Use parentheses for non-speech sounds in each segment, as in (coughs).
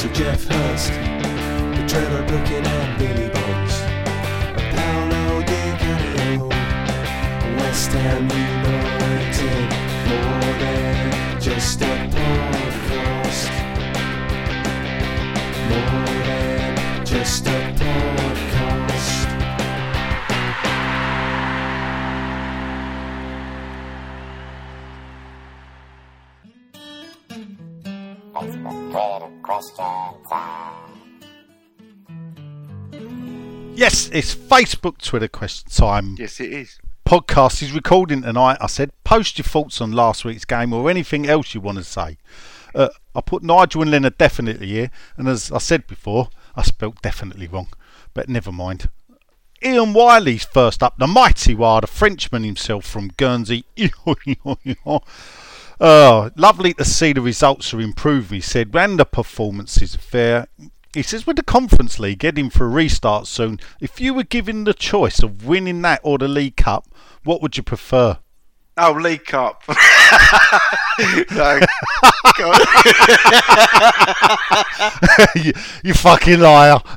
And Geoff Hurst, the Trevor Brooking and Billy Bonds, Paolo Di Canio, West Ham United, more than just a podcast. More than just a podcast. Yes, it's Facebook Twitter question time. Yes, it is. Podcast is recording tonight. I said post your thoughts on last week's game or anything else you want to say. Uh, I put Nigel and Leonard definitely here, and as I said before, I spelt definitely wrong, but never mind. Ian Wiley's first up, the mighty Wild, a Frenchman himself from Guernsey. (laughs) Oh, lovely to see the results are improving, he said. And the performance is fair. He says, with the Conference League getting for a restart soon, if you were given the choice of winning that or the League Cup, what would you prefer? Oh, League Cup. (laughs) no. You, (laughs) you fucking liar. (laughs)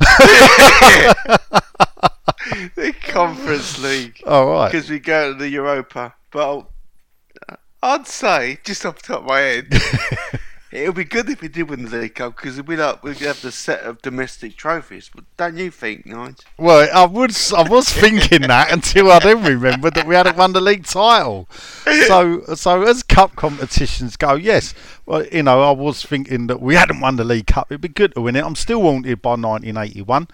the Conference League. All right. Because we go to the Europa. But I'd say, just off the top of my head, (laughs) it would be good if we did win the League Cup because we'd have, we'd have the set of domestic trophies. But don't you think, Nigel? Well, I was I was thinking that until I then remembered that we hadn't won the league title. So so as cup competitions go, yes, well you know I was thinking that we hadn't won the league cup. It'd be good to win it. I'm still wanted by 1981,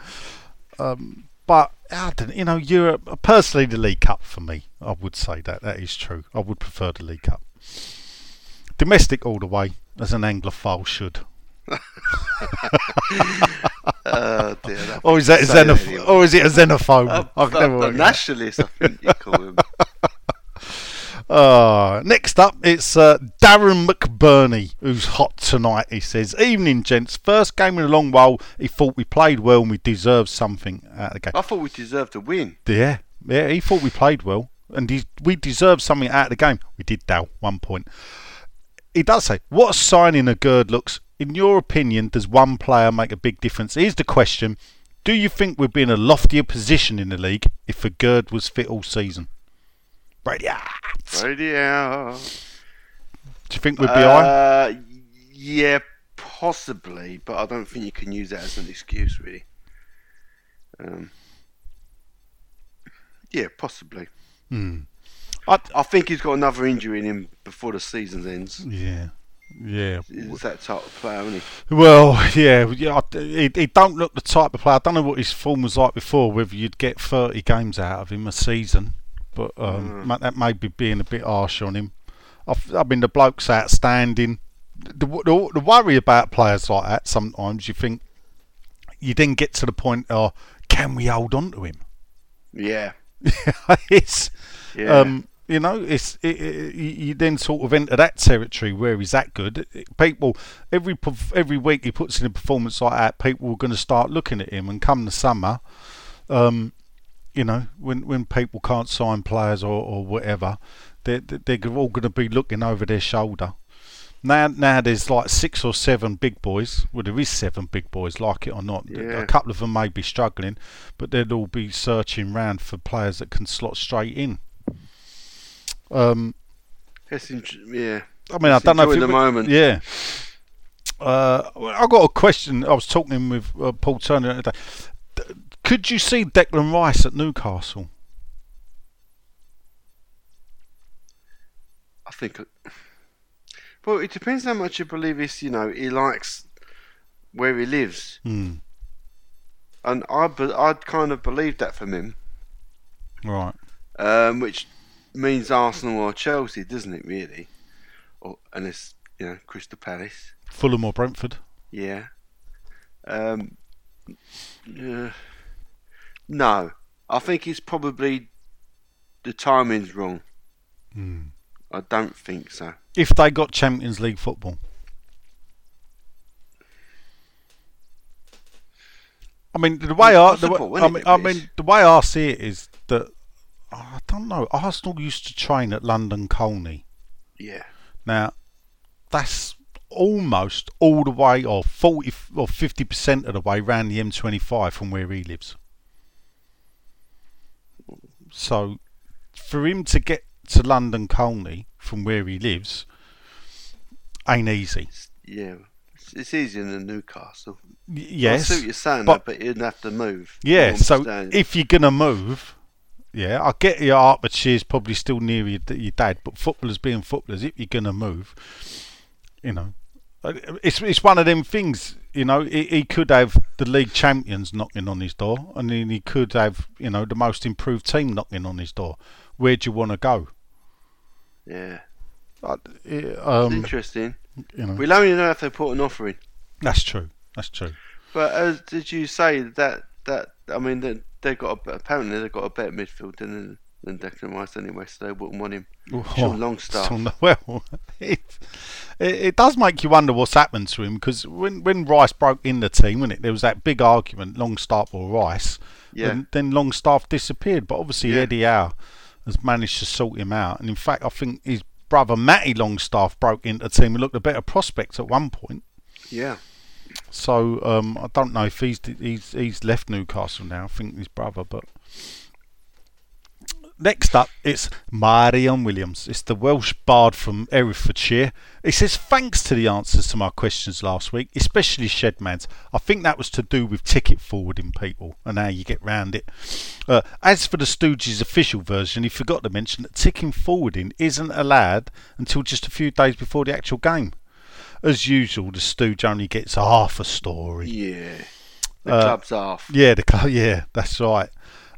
um, but I don't, you know Europe personally the league cup for me. I would say that that is true. I would prefer the league cup. Domestic all the way, as an Anglophile should. (laughs) Oh, dear. Or is that a Say that xenoph- or is it a xenophobe? A, I've a- never a nationalist, I think you call him. (laughs) Uh, next up, it's uh, Darren McBurney, who's hot tonight. He says, Evening, gents. First game in a long while. He thought we played well and we deserved something out of the game. I thought we deserved to win. Yeah, yeah, he thought we played well and he, we deserved something out of the game. We did, Dal, one point. He does say, What a signing of Gerd looks. In your opinion, does one player make a big difference? Here's the question Do you think we'd be in a loftier position in the league if Aguerd was fit all season? Ah, Radio. do you think we'd be? Uh, yeah, possibly, but I don't think you can use that as an excuse, really. Um, yeah, possibly. Hmm. I, I think he's got another injury in him before the season ends. yeah, yeah. He's that type of player, isn't he? Well, (laughs) yeah, yeah. He, he don't look the type of player. I don't know what his form was like before. Whether you'd get thirty games out of him a season, but um, ma- that may be being a bit harsh on him. I've, I mean, the bloke's outstanding. The, the, the worry about players like that sometimes you think you then get to the point of can we hold on to him? Yeah. (laughs) it's Yeah. um, you know, it's it, it, you you then sort of enter that territory where he's that good. People every every week he puts in a performance like that, people are going to start looking at him, and come the summer, um, you know, when when people can't sign players or, or whatever, they they're all going to be looking over their shoulder. Now, now there's like six or seven big boys. Well, there is seven big boys, like it or not. Yeah. A couple of them may be struggling, but they'll all be searching round for players that can slot straight in. Um, That's yeah. I mean, I don't know if it the moment. Yeah. Uh, I got a question. I was talking with uh, Paul Turner the other day. D- Could you see Declan Rice at Newcastle? I think. Well, it depends how much you believe he's. You know, he likes where he lives, Hmm. and I, I'd kind of believe that from him, Right. um, which means Arsenal or Chelsea, doesn't it? Really, or unless you know Crystal Palace. Fulham or Brentford? Yeah. Um. yeah. No, I think it's probably the timing's wrong. Hmm. I don't think so. If they got Champions League football. I mean, the way I, the way, I mean, I mean, the way I see it is that I don't know. Arsenal used to train at London Colney. Yeah. Now, that's almost all the way, or forty or fifty percent of the way round the M25 from where he lives. So, for him to get to London Colney from where he lives ain't easy. Yeah. It's, easier than Newcastle. Y- I yes, see what you're saying, but- but, but you'd have to move. yeah. So if you're gonna move, yeah, I get your Hertfordshire's probably still near your, your dad, but footballers being footballers, if you're gonna move, you know, uh, it's it's one of them things. You know, he, he could have the league champions knocking on his door, and then he could have you know the most improved team knocking on his door. Where do you want to go? yeah. Uh, um, interesting. you know, We'll only know if they put an offer in. that's true. That's true. But as did you say that that I mean they they got a, apparently they got a better midfield than than Declan Rice anyway, so they wouldn't want him. Sean Longstaff. (laughs) Well, it, it it does make you wonder what's happened to him because when when Rice broke in the team, when it there was that big argument, Longstaff or Rice, Yeah. and then Longstaff disappeared. But obviously Yeah. Eddie Howe has managed to sort him out, and in fact, I think his brother Matty Longstaff broke into the team and looked a better prospect at one point. Yeah. So um, I don't know if he's he's he's left Newcastle now. I think his brother, but next up it's Marion Williams. It's the Welsh bard from Herefordshire. He says thanks to the answers to my questions last week, especially Shedman's. I think that was to do with ticket forwarding people and how you get round it. Uh, as for the Stooges official version, he forgot to mention that ticket forwarding isn't allowed until just a few days before the actual game. As usual, the Stooge only gets half a story. Yeah. The Uh, club's off. Yeah, the cl- yeah, that's right.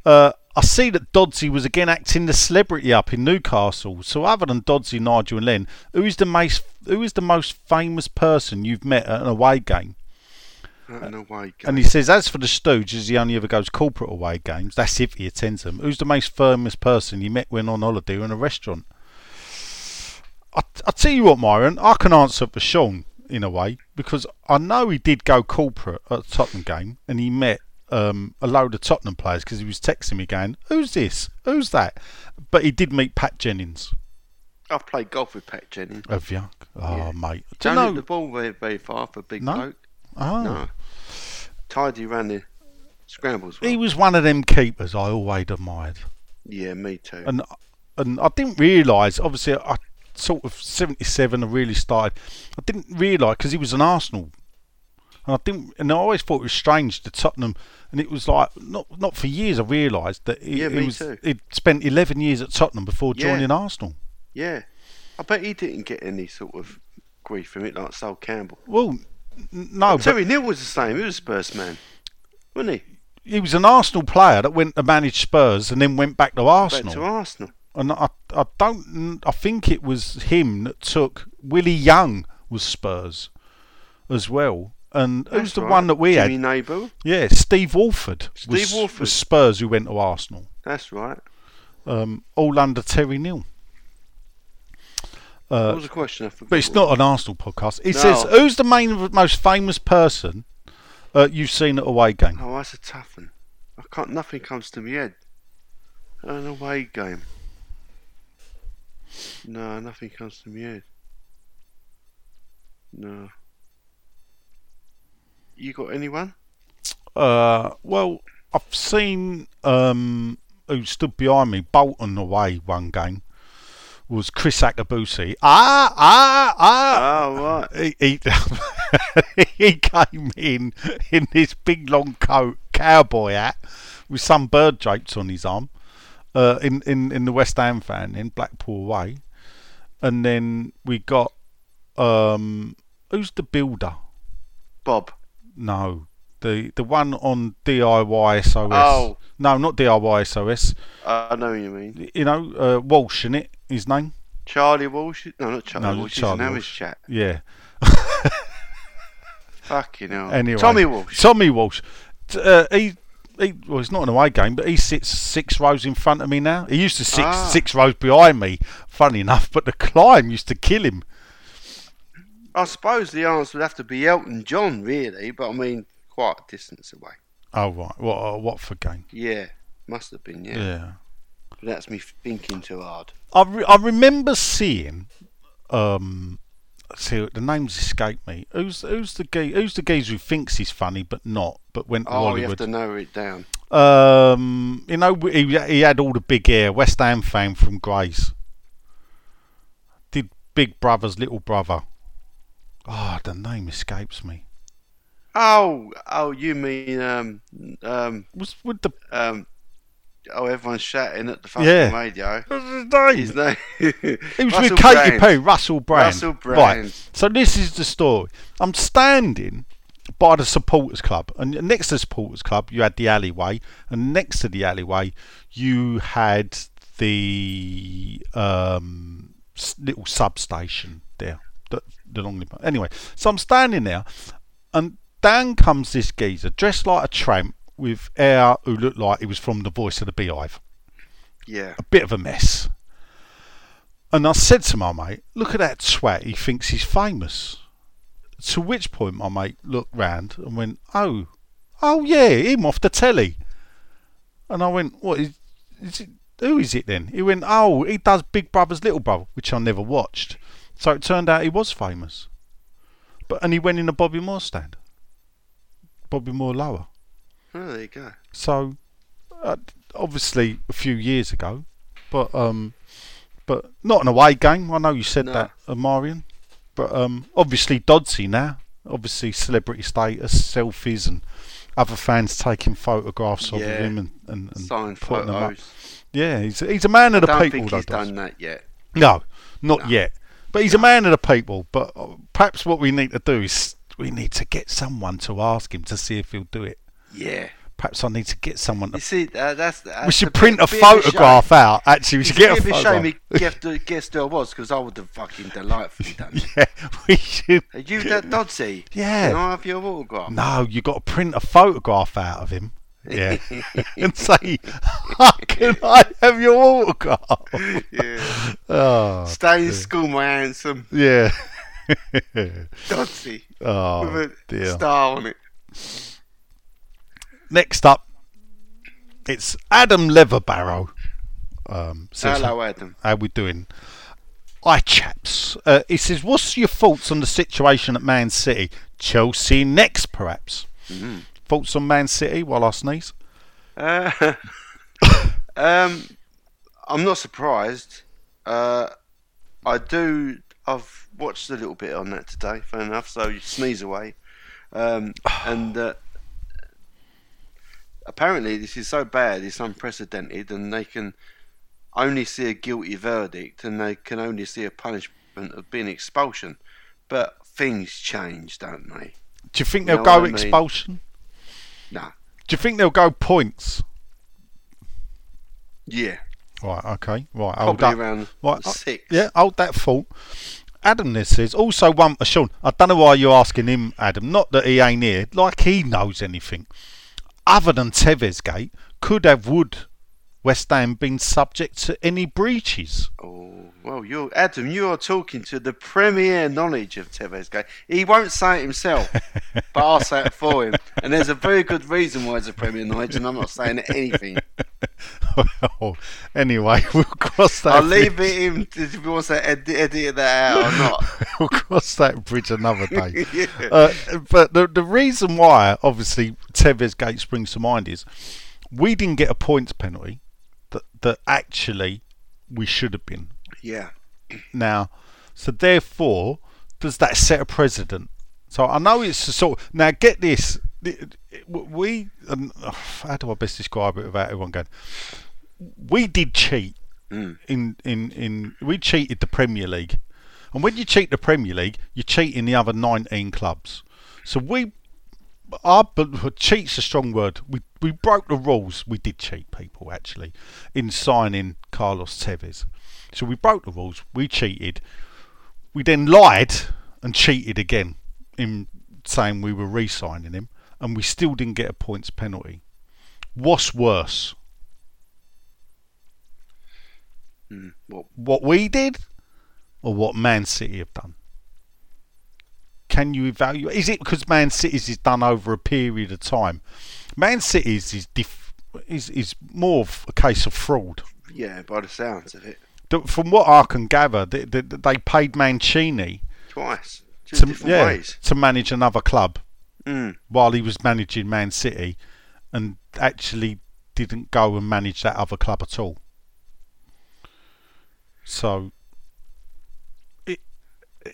Uh, I see that Dodsey was again acting the celebrity up in Newcastle. So other than Dodsey, Nigel, and Len, who is the most who is the most famous person you've met at an away game? Not in a way, And he says, as for the Stooges, he only ever goes corporate away games. That's if he attends them. Who's the most famous person you met when on holiday in a restaurant? I, I tell you what, Myron, I can answer for Sean in a way because I know he did go corporate at the Tottenham game and he met um, a load of Tottenham players because he was texting me going, "Who's this? Who's that?" But he did meet Pat Jennings. I've played golf with Pat Jennings. Have you? Oh, Yeah. mate. Do Don't you hit know? the ball very, very far for a big No? bloke. Oh. No. Tidy ran the scrambles. Well. He was one of them keepers I always admired. Yeah, me too. and and I didn't realise. Obviously, I sort of seventy seven. I really started. I didn't realise because he was an Arsenal, and I didn't. And I always thought it was strange to Tottenham. And it was like not not for years. I realised that he, Yeah, he was too. he'd spent eleven years at Tottenham before Yeah. joining Arsenal. yeah. I bet he didn't get any sort of grief from it like Sol Campbell. Well, no, but Terry Neill was the same. He was a Spurs man, wasn't he? he was an Arsenal player that went to manage Spurs and then went back to Arsenal. Back to Arsenal. and I, I don't, I think it was him that took Willie Young was Spurs as well. And who's That's the right. one that we Jimmy had? Neighbour. Yeah, Steve Walford. was, Steve Walford. was Spurs who went to Arsenal. That's right. Um, all under Terry Neill. what was the question? I. Uh, But it's not an Arsenal podcast. It No. says, "Who's the main, most famous person uh, you've seen at away game?" Oh, that's a tough one. I can't. Nothing comes to me head. An away game. No, nothing comes to me head. No. You got anyone? Uh, well, I've seen um, who stood behind me, Bolton away one game, was Kriss Akabusi. Ah, ah, ah he, he, (laughs) he came in in this big long coat, cowboy hat, with some bird drapes on his arm, uh, in, in, in the West Ham fan in Blackpool away. And then we got, um, who's the builder? Bob. No, the the one on DIY SOS. Oh. No, not DIY SOS. I know what you mean. You know, uh, Walsh, in it, his name? Charlie Walsh? No, not Charlie No, Walsh. Charlie He's Walsh. chat. Yeah. Fucking hell. Anyway, Tommy Walsh. Tommy Walsh. Uh, he, he, well, he's not an away game, but he sits six rows in front of me now. He used to sit Ah. six rows behind me. Funny enough, but the climb used to kill him. I suppose the answer would have to be Elton John, really, but I mean, quite a distance away. Oh right, what a Watford game? Yeah, must have been, yeah. Yeah. But that's me thinking too hard. I, re- I remember seeing. Um, see, the names escape me. Who's who's the gay, Who's the geezer who thinks he's funny but not, but went to Oh, you have to narrow it down. Um, you know, he, he had all the big hair. West Ham fame from Grays. Did Big Brother's little brother. Oh, the name escapes me. Oh, oh, you mean um, um, Was with the um, oh, everyone's shouting at the fucking Yeah. radio. what's his name? His name. (laughs) He was Russell with Katie Brand. P. Russell Brand. Russell Right. So this is the story. I'm standing by the supporters club, and next to the supporters club you had the alleyway, and next to the alleyway you had the um, little substation there. The, the Longley. Anyway, so I'm standing there, and down comes this geezer dressed like a tramp with hair who looked like he was from the Voice of the Beehive Yeah. a bit of a mess. And I said to my mate, look at that twat, he thinks he's famous. To which point my mate looked round and went, oh, oh yeah, him off the telly. And I went, what is, is it, who is it then? He went, oh, he does Big Brother's Little Brother, which I never watched. So it turned out he was famous. But And he went in a Bobby Moore stand. Bobby Moore lower. Oh, there you go. So, uh, obviously a few years ago, but um, but not an away game. I know you said No. that, uh, Marion, but um, obviously Dodsey now. Obviously celebrity status, selfies, and other fans taking photographs of him and and, and putting them up. Yeah, he's he's a man of the Don't people. think he's Dods. done that yet. No, not No. yet. But he's a man of the people. But uh, perhaps what we need to do is we need to get someone to ask him to see if he'll do it. Yeah. Perhaps I need to get someone to You see, uh, that's, that's we should bit- print a bit photograph out. Actually, we It's should a get a bit of a shame he guessed, uh, guessed who I was because I would have fucking delightfully (laughs) done it. yeah, we should. Are you that Dodsey? Yeah. Can I have your autograph? No, you got to print a photograph out of him. Yeah, (laughs) and say, "How "Can I have your autograph?" Yeah. Oh, Stay in school, my handsome yeah. (laughs) Dodsey. oh with a dear. star on it. Next up, it's Adam Leatherbarrow. Um, says, Hello, Adam. How we doing? Hi, chaps. Uh, he says, "What's your thoughts on the situation at Man City? Chelsea next, perhaps. Thoughts on Man City while I sneeze? Uh, (laughs) um, I'm not surprised. Uh, I do. I've watched a little bit on that today. Fair enough. So you sneeze away. Um, (sighs) and uh, apparently this is so bad, it's unprecedented, and they can only see a guilty verdict, and they can only see a punishment of being expulsion. But things change, don't they? Do you think they'll know go expulsion? I mean? No. Do you think they'll go points? Yeah. Right. Okay. Right. Hold Probably up. around Right, uh, six. Yeah, hold that thought. Adam this says also one for Sean. I don't know why you're asking him, Adam. Not that he ain't here, like he knows anything. Other than Tevez Gate, could have would West Ham been subject to any breaches? Oh, well, you're Adam. You are talking to the premier knowledge of Tevez Gate. He won't say it himself, (laughs) but I'll say it for him. And there's a very good reason why it's a premier knowledge, and I'm not saying anything. (laughs) well, anyway, (laughs) we'll cross that. I'll leave it him to- if he wants to edit, edit that out or not. we'll cross that bridge another day. Yeah. uh, but the the reason why, obviously, Tevez Gate springs to mind is we didn't get a points penalty that that actually we should have been. Yeah, Now, so therefore, does that set a precedent? So I know it's a sort. Now get this. We um, how do I best describe it without everyone going? We did cheat in in in. We cheated the Premier League, and when you cheat the Premier League, you cheat in the other 19 clubs. So we our but cheat's a strong word. We we broke the rules. We did cheat people actually in signing Carlos Tevez. So we broke the rules. We cheated. We then lied and cheated again in saying we were re-signing him, and we still didn't get a points penalty. What's worse, hmm, Well, what we did, or what Man City have done? Can you evaluate? Is it because Man City's is done over a period of time? Man City's is dif- is is more of a case of fraud. yeah, by the sounds of it, From what I can gather, they, they, they paid Mancini twice, two to, yeah, ways. to manage another club Mm. while he was managing Man City, and actually didn't go and manage that other club at all. So it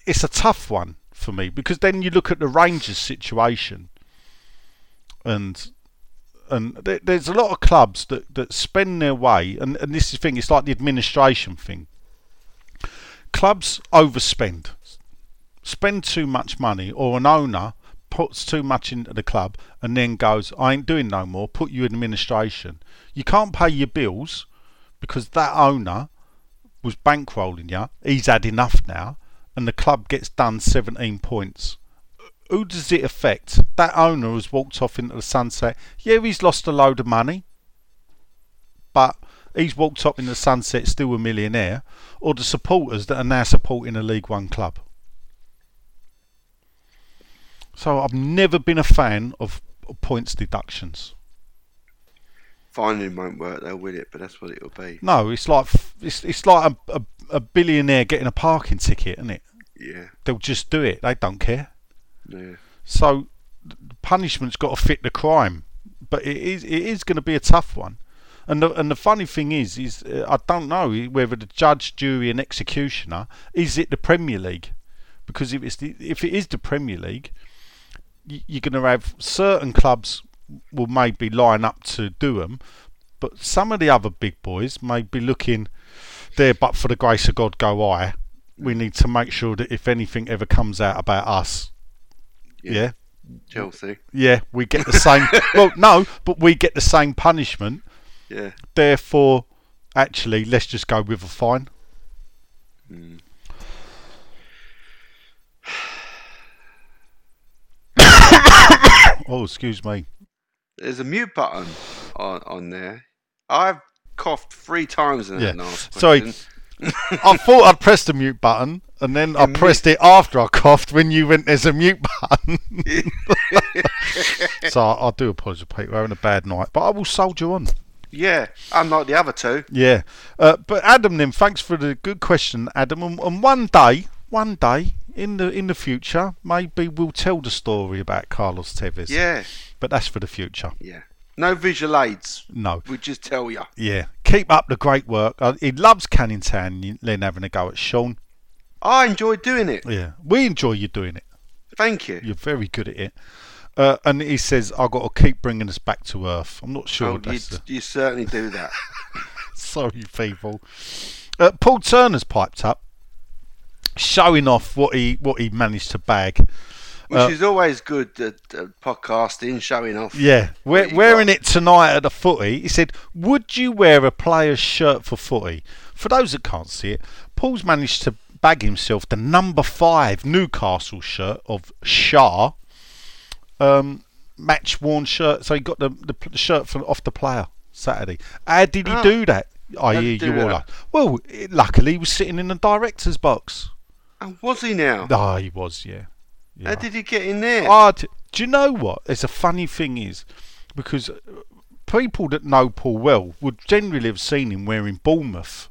it's a tough one for me because then you look at the Rangers situation, and and there, there's a lot of clubs that, that spend their way, and, and this is the thing, it's like the administration thing. Clubs overspend, spend too much money, or an owner puts too much into the club and then goes, I ain't doing no more, put you in administration. You can't pay your bills because that owner was bankrolling you. He's had enough now, and the club gets done 17 points. Who does it affect? That owner has walked off into the sunset. Yeah, he's lost a load of money, but he's walked off in the sunset still a millionaire. Or the supporters that are now supporting a League One club. So I've never been a fan of points deductions. Finding won't work though, will win it? But that's what it'll be. No, it's like it's it's like a, a, a billionaire getting a parking ticket, isn't it? Yeah, They'll just do it. They don't care. So punishment's got to fit the crime, but it is it is going to be a tough one. And the and the funny thing is, is uh, I don't know whether the judge, jury, and executioner is it the Premier League, because if it's the, if it is the Premier League, y- you're going to have certain clubs will maybe line up to do them, but some of the other big boys may be looking there. But for the grace of God, go I. We need to make sure that if anything ever comes out about us, yeah, Chelsea. yeah, we get the same. (laughs) well, no, but we get the same punishment. Yeah. Therefore, actually, let's just go with a fine. Hmm. (coughs) oh, excuse me. There's a mute button on, on there. I've coughed three times in Yeah. that last Sorry. I thought I'd pressed the mute button, and then I pressed it after I coughed when you went, there's a mute button. (laughs) so I, I do apologise, Pete. We're having a bad night, but I will soldier on. Yeah, unlike the other two. Yeah. Uh, but Adam, then, thanks for the good question, Adam. And, and one day, one day in the in the future, maybe we'll tell the story about Carlos Tevez. Yeah, But that's for the future. yeah. No visual aids. No. We just tell you. Yeah. Keep up the great work. Uh, he loves Canning Town, then having a go at Sean. I enjoy doing it. Yeah. We enjoy you doing it. Thank you. You're very good at it. Uh, and he says, I've got to keep bringing us back to earth. I'm not sure Oh, you, the... you certainly do that. (laughs) Sorry, people. Uh, Paul Turner's piped up, showing off what he what he managed to bag. Which Uh, is always good at uh, podcasting, showing off. Yeah, we What you wearing got? it tonight at the footy. He said, "Would you wear a player's shirt for footy?" For those that can't see it, Paul's managed to bag himself the number five Newcastle shirt of Schär, um, match worn shirt. So he got the, the, the shirt from off the player Saturday. How did he Ah. do that? I hear you all like. Well, it- luckily he was sitting in the director's box. And was he now? Ah, he was, yeah. Yeah. How did he get in there? D- do you know what? It's a funny thing is because uh, people that know Paul well would generally have seen him wearing Bournemouth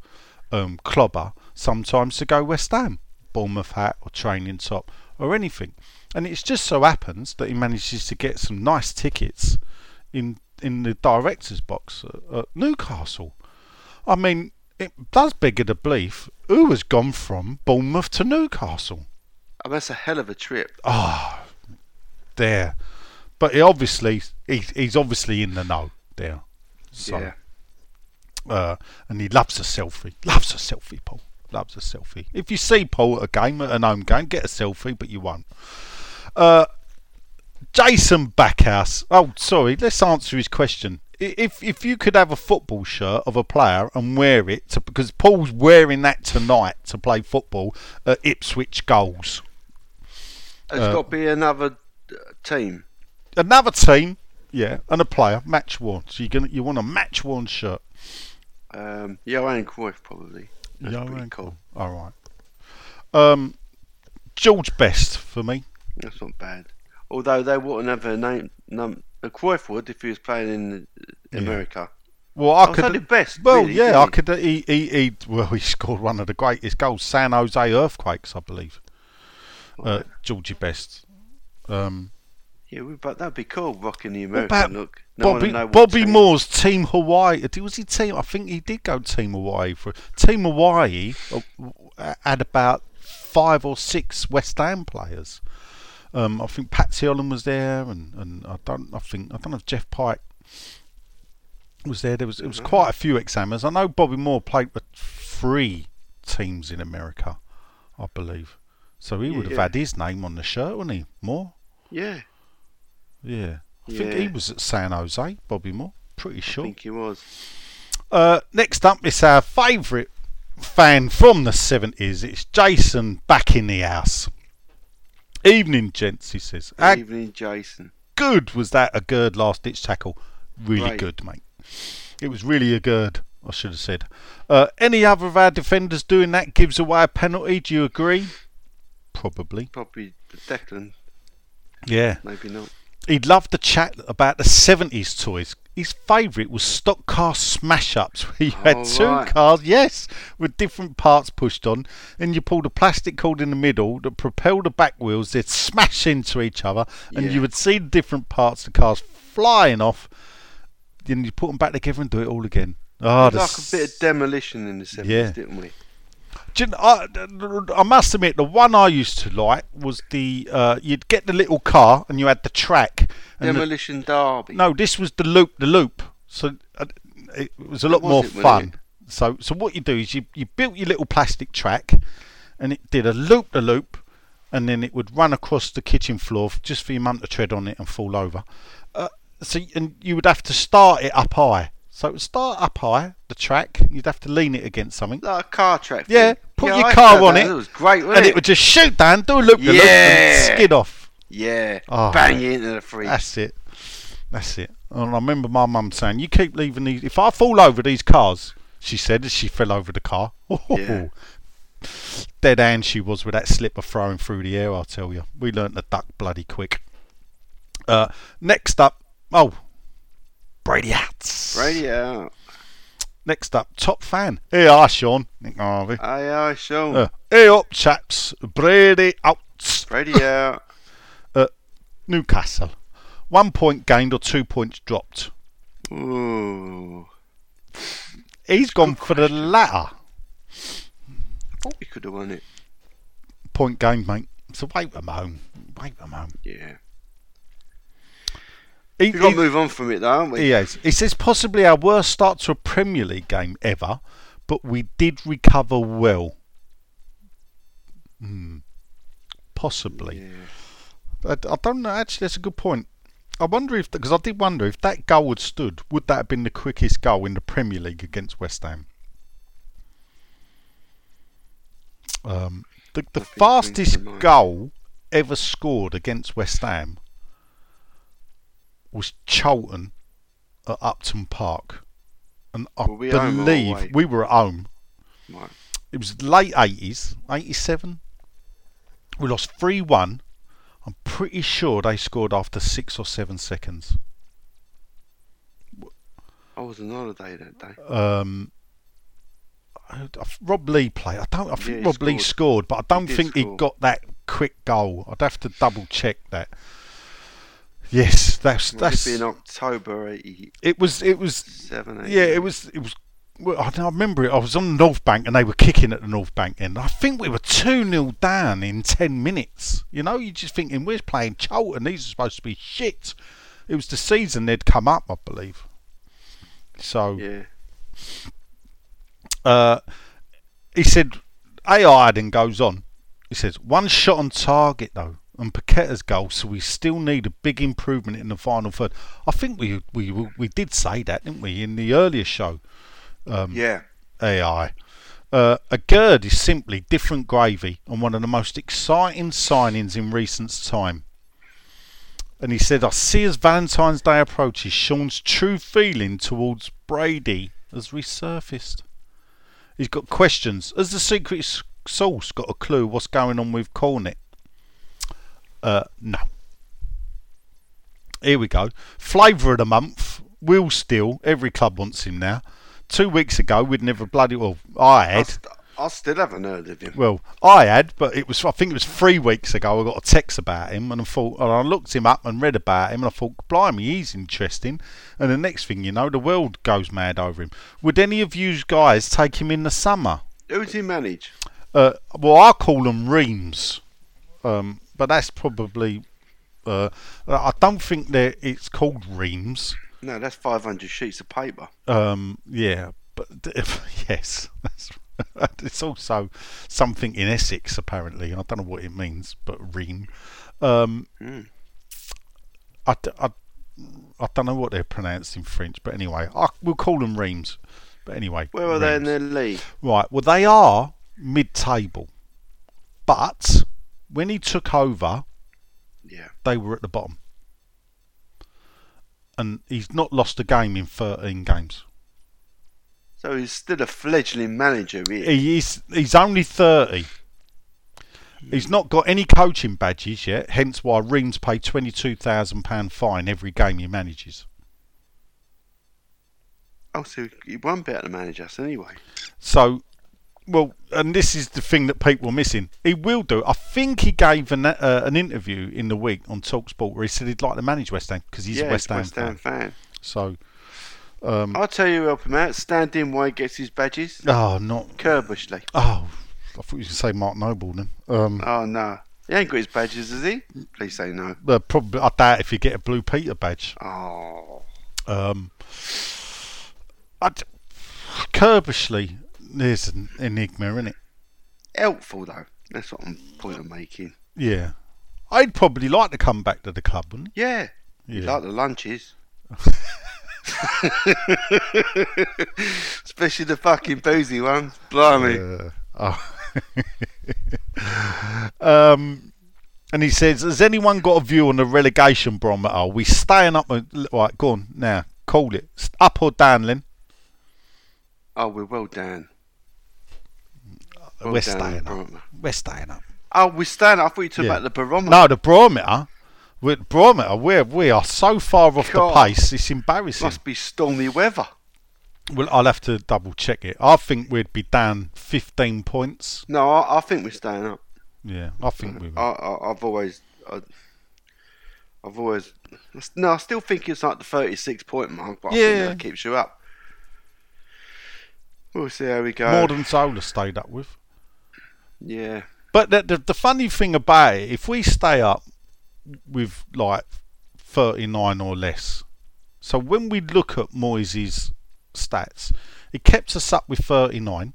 um, clobber sometimes to go West Ham, Bournemouth hat or training top or anything. And it just so happens that he manages to get some nice tickets in in the director's box at, at Newcastle. I mean, it does beg the belief who has gone from Bournemouth to Newcastle. Oh, that's a hell of a trip. Oh, there. But he obviously he, he's obviously in the know there. So Yeah. uh, and he loves a selfie. Loves a selfie, Paul. Loves a selfie. If you see Paul at a game, at an home game, get a selfie, but you won't. Uh, Jason Backhouse. Oh, sorry. Let's answer his question. If if you could have a football shirt of a player and wear it to, because Paul's wearing that tonight to play football at Ipswich Goals. It's Uh, got to be another uh, team. Another team, yeah, and a player match worn. So you're gonna you want a match worn shirt. Um, Johan Cruyff probably. That's pretty cool. All right. Um, George Best for me. That's not bad. Although they wouldn't have a name. Num, a Cruyff would if he was playing in Yeah. America. Well, I Oh, could. best, well, really, yeah, I could. He, he, he, well, (laughs) he scored one of the greatest goals, San Jose Earthquakes, I believe. Uh, Georgie Best. Um, Yeah, but that'd be cool, rocking the American about look. No Bobby, would know what Bobby team. Moore's Team Hawaii? Did- Was he team? I think he did go Team Hawaii for Team Hawaii. uh, Had about five or six West Ham players. Um, I think Patsy Holland was there, and, and I don't. I think I don't know if Jeff Pike was there. There was it was quite a few examiners. I know Bobby Moore played with three teams in America, I believe. So he would have Yeah. had his name on the shirt, wouldn't he? Moore. Yeah, Yeah. I think he was at San Jose, Bobby Moore. Pretty sure. I think he was. Uh, next up is our favourite fan from the 70s. It's Jason back in the house. Evening, gents, he says. How Evening, Jason. good was that Aguerd last ditch tackle? Really Great. good, mate. It was really Aguerd, I should have said. Uh, any other of our defenders doing that gives away a penalty. Do you agree? Probably. Probably Declan. Yeah. Maybe not. He loved to chat about the 70s toys. His favourite was stock car smash ups where (laughs) you oh, had Oh, two right. cars, yes, with different parts pushed on, and you pulled a plastic cord in the middle that propelled the back wheels, they'd smash into each other, and Yeah. you would see the different parts of the cars flying off, then you put them back together and do it all again. Oh, like a bit of demolition in the 70s, Yeah. didn't we? Do you kn- I, I must admit, the one I used to like was the uh, you'd get the little car and you had the track. And the- Demolition Derby. No, this was the loop, the loop. So uh, it was a lot was more it, fun. So, so what you do is you, you built your little plastic track, and it did a loop, the loop, and then it would run across the kitchen floor just for your mum to tread on it and fall over. Uh, so, and you would have to start it up high. So it would start up high, the track. You'd have to lean it against something, Like a car track. Yeah, thing. put Yeah, your I car on that. it, It was great, wasn't and it? it would just shoot down, do a loop, the loop, and Yeah. skid off. Yeah. Oh, Bang you into the fridge. That's it. That's it. And I remember my mum saying, "You keep leaving these. If I fall over these cars," she said as she fell over the car. (laughs) Yeah. Dead hand she was with that slipper throwing through the air. I'll tell you. We learnt to duck bloody quick. Uh, next up, oh, Brady Hats. out. Next up, top fan. Here are Sean Nick Harvey. Aye, aye, Sean. Uh, hey up, chaps. Brady outs. Brady (laughs) out. Radio. Newcastle. One point gained or two points dropped. Ooh. He's gone for the latter. I thought we could have won it. Point gained, mate. So wait them home. Wait them home. Yeah. He, We've got to move on from it, though, haven't we? he is. He says possibly our worst start to a Premier League game ever, but we did recover well. Hmm. Possibly. Yeah. I, I don't know. Actually, that's a good point. I wonder if because I did wonder if that goal had stood, would that have been the quickest goal in the Premier League against West Ham? Um, the the Nothing springs to fastest goal ever scored against West Ham was Charlton at Upton Park, and I we believe we were at home. Right. It was late eighties, eighty seven. We lost three one. I'm pretty sure they scored after six or seven seconds. I was on holiday that day. Um, Rob Lee played. I don't. I think Yeah, he Rob Lee scored. scored, but I don't did think he got that quick goal. I'd have to double check that. Yes, that's Would that's. it be in October 87, It was. It was. 88? Yeah, it was. It was well, I, I remember it. I was on the North Bank and they were kicking at the North Bank end. I think we were 2 0 down in 10 minutes. You know, you're just thinking, we're playing Charlton. These are supposed to be shit. It was the season they'd come up, I believe. So, Yeah. uh, he said, AI then goes on. He says, one shot on target though, and Paqueta's goal, so we still need a big improvement in the final third. I think we we we did say that, didn't we, in the earlier show? yeah. AI. Uh, Aguerd is simply different gravy and one of the most exciting signings in recent time. And he said, I see as Valentine's Day approaches, Sean's true feeling towards Brady has resurfaced. He's got questions. Has the secret sauce got a clue what's going on with Cornet? Uh, no. Here we go. Flavour of the month. Will Still. Every club wants him now. Two weeks ago, we'd never bloody well. I I, had. st- I still haven't heard of him. Well, I had, but it was I think it was three weeks ago. I got a text about him, and I thought, and I looked him up and read about him, and I thought, blimey, he's interesting. And the next thing you know, the world goes mad over him. Would any of you guys take him in the summer? Who does he manage? Uh, well, I call them reams, um, but that's probably. Uh, I don't think that it's called reams. No, that's 500 sheets of paper. Um, yeah, but (laughs) yes, that's, (laughs) it's also something in Essex apparently. I don't know what it means, but ream. Um, Mm. I, I, I don't know what they're pronounced in French, but anyway, I, we'll call them reams. But anyway, Where are they in reams. their league? Right. Well, they are mid-table, but when he took over, Yeah. they were at the bottom, and he's not lost a game in 13 games. So he's still a fledgling manager, really. He is, he's only 30. He's not got any coaching badges yet, hence why Reims pay £22,000 fine every game he manages. Oh, so he won't be able to manage us anyway. So, well, and this is the thing that people are missing. He will do. I think he gave an, uh, an interview in the week on Talksport where he said he'd like to manage West Ham because he's yeah, a West Ham West Ham fan. fan. So, um, I'll tell you who help him out. Stand in while he gets his badges. oh, not. Curbishley. Oh, I thought you were going to say Mark Noble then. Um, Oh, no. He ain't got his badges, has he? Please say no. uh, probably, I doubt if you get a Blue Peter badge. Oh. Um, I d- Curbishley, there's an enigma, isn't it? Helpful, though. That's what I'm point of making. Yeah. I'd probably like to come back to the club, wouldn't you? Yeah. he? You Yeah. like the lunches. (laughs) Especially the fucking boozy ones. Blimey. Uh, oh. (laughs) um, and he says, "Has anyone got a view on the relegation barometer? Are we staying up? Right, go on now. Call it up or down, Lynn. Oh, we're well down. Well We're staying up. We're staying up. Oh, we're staying. I thought you talking Yeah. about the barometer. No, the barometer. With barometer, we're we are so far off God. the pace. It's embarrassing. Must be stormy weather. Well, I'll have to double check it. I think we'd be down 15 points. No, I, I think we're staying up. Yeah, I think we I, I, I've always, I, I've always, no, I still think it's like the 36 point mark, but I Yeah. think that keeps you up. We'll see how we go. More than Zola stayed up with. Yeah, But the, the the funny thing about it, if we stay up with like 39 or less, so when we look at Moyes' stats, he kept us up with 39,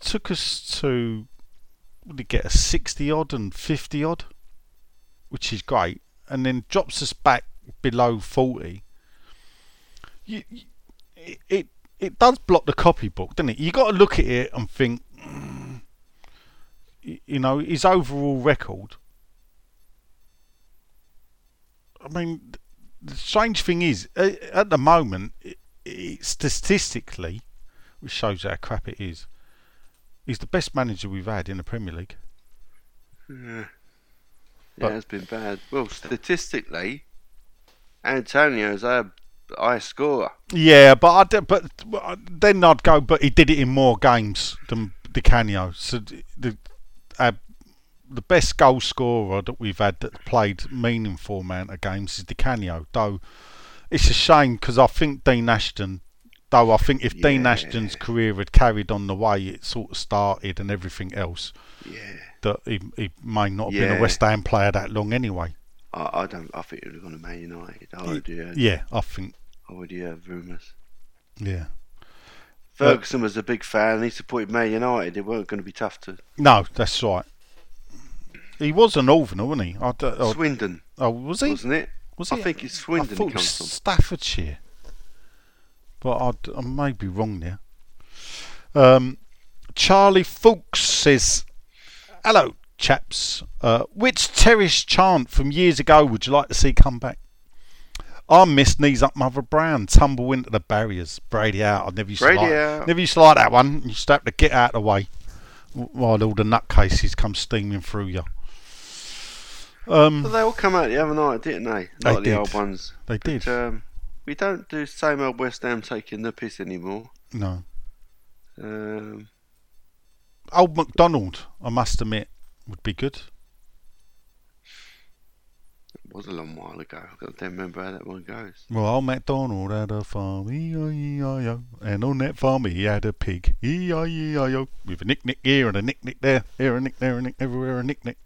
took us to, what did he get, a 60 odd and 50 odd, which is great, and then drops us back below 40. You, it, it it does block the copybook, doesn't it? You got to look at it and think, y- you know, his overall record. I mean, the strange thing is, at the moment, it, it, statistically, which shows how crap it is, he's the best manager we've had in the Premier League. yeah, But- it's been bad. Well, statistically, Antonio's our highest scorer. Yeah, but I d- but uh, then I'd go, but he did it in more games than Di Canio. So d- the uh, the best goal scorer that we've had that played meaningful amount of games is Di Canio. Though it's a shame because I think Dean Ashton Though I think if Dean Ashton's career had carried on the way it sort of started and everything else, Yeah. that he, he may not have been a West Ham player that long anyway. I, I don't. I think he would have gone to Man United. I already heard. Yeah, I think. I already heard rumours. Yeah. Ferguson was a big fan. He supported Man United. It weren't going to be tough to. No, that's right. He was a Northerner, wasn't he? I oh, Swindon, oh, was he? wasn't it? Was I he? think it's Swindon. I thought it was. Staffordshire. But I'd, I may be wrong there. Um, Charlie Fuchs says, Hello, chaps. Uh, which terrace chant from years ago would you like to see come back? I miss knees up Mother Brown, tumble into the barriers, Brady out. I never used Brady to like, out. never used to like that one. You to have to get out of the way while all the nutcases come steaming through you. Um, But they all come out the other night, didn't they? They Like the did. old ones. they did. But, um, we don't do same old West Ham taking the piss anymore. no. Um, Old McDonald, I must admit, would be good. Was a long while ago. I don't remember how that one goes. Well, old MacDonald had a farm, um, E-I-E-I-O, and on that farm he had a pig, E-I-E-I-O, with a nick-nick here and a nick-nick there, here a nick, there a nick, everywhere a nick-nick.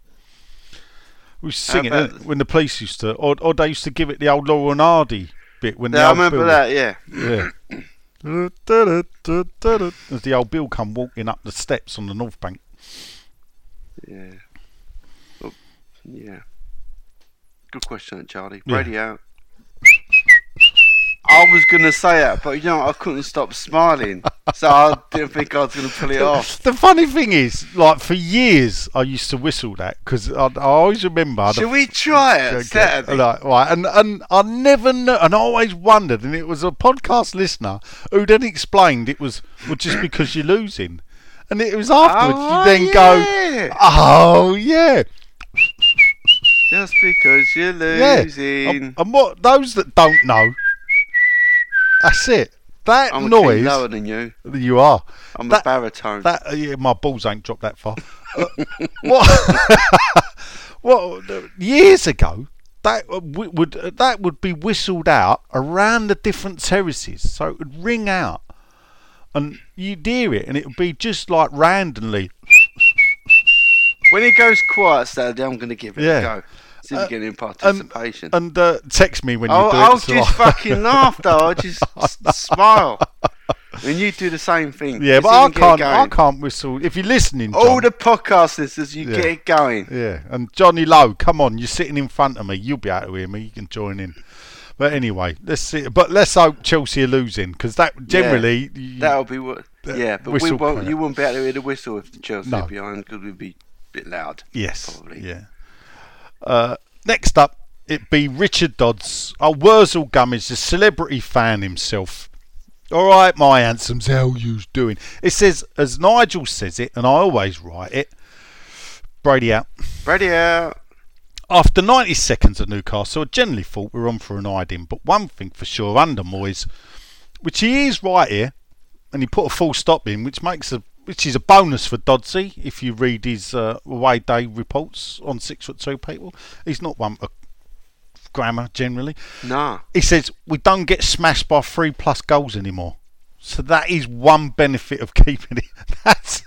We used to sing it about- when the police used to, or, or they used to give it the old Laurel and Hardy bit when the Yeah, I remember Bill- that. Yeah. Yeah. (coughs) As the old Bill come walking up the steps on the North Bank. Yeah. Well, yeah. Good question, Charlie. Yeah. Brady out. I was going to say that, but you know, I couldn't stop smiling. so I didn't think I was going to pull it off. The funny thing is, like for years, I used to whistle that because I, I always remember. the Should we try it Okay, Saturday? Like, right, and and I never knew, and I always wondered, and it was a podcast listener who then explained it was well, just because you're losing, and it was afterwards Oh, you then yeah. go, oh yeah, Just because you're yeah, losing. and, and what those that don't know, that's it. That I'm noise lower than you. you are. I'm that, a baritone. That uh, yeah, my balls ain't dropped that far. Uh, (laughs) what? (laughs) what? Years ago, that uh, would uh, that would be whistled out around the different terraces, so it would ring out, and you'd hear it, and it would be just like randomly. when it goes quiet Saturday, I'm going to give it Yeah. a go. Uh, we get in participation. And uh, text me when you I'll, do I'll so just I- fucking laugh though. I'll just (laughs) s- smile. And you do the same thing. yeah, but I it can't. I can't whistle. If you're listening, All the podcast listeners, you Yeah. get it going. Yeah, and Johnny Lowe, come on, you're sitting in front of me. You'll be able to hear me. You can join in. But anyway, let's see. But let's hope Chelsea are losing because that generally. you- That'll be what. Yeah, but we won't. You wouldn't be able to hear the whistle if the Chelsea No. are behind because we'd be a bit loud. yes. probably. Yeah. Uh, next up, it be Richard Dodds. Oh, Wurzel Gummidge, the celebrity fan himself. All right, my handsomes, how you's doing? It says, as Nigel says it, and I always write it. Brady out. Brady out. After 90 seconds at Newcastle, I generally thought we were on for an hiding, but one thing for sure under Moyes, which he is right here, and he put a full stop in, which makes a which is a bonus for Dodsey if you read his uh, away day reports on six foot two people. He's not one for grammar generally. Nah. He says we don't get smashed by three plus goals anymore, so that is one benefit of keeping it. (laughs) That's,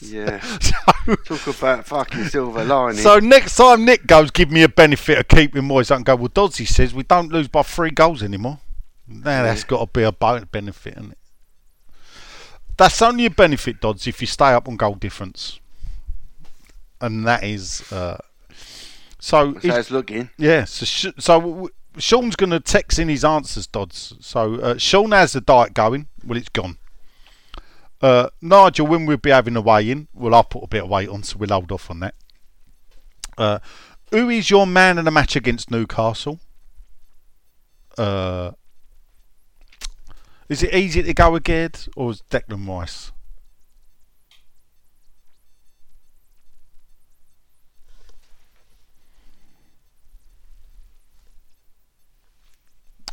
Yeah. (laughs) so, Talk about fucking silver lining. so next time Nick goes, give me a benefit of keeping Moyes. I can go, well, Dodsey says we don't lose by three goals anymore. Now that's got to be a benefit, is it? That's only a benefit, Dodds, if you stay up on goal difference. And that is. Uh, so, so it's looking. yeah, so, sh- so w- Sean's going to text in his answers, Dodds. So uh, Sean has the diet going. Well, it's gone. Uh, Nigel, when we'll be having a weigh in, well, I'll put a bit of weight on, so we'll hold off on that. Uh, who is your man in the match against Newcastle? Uh, is it easy to go again, or is Declan Rice?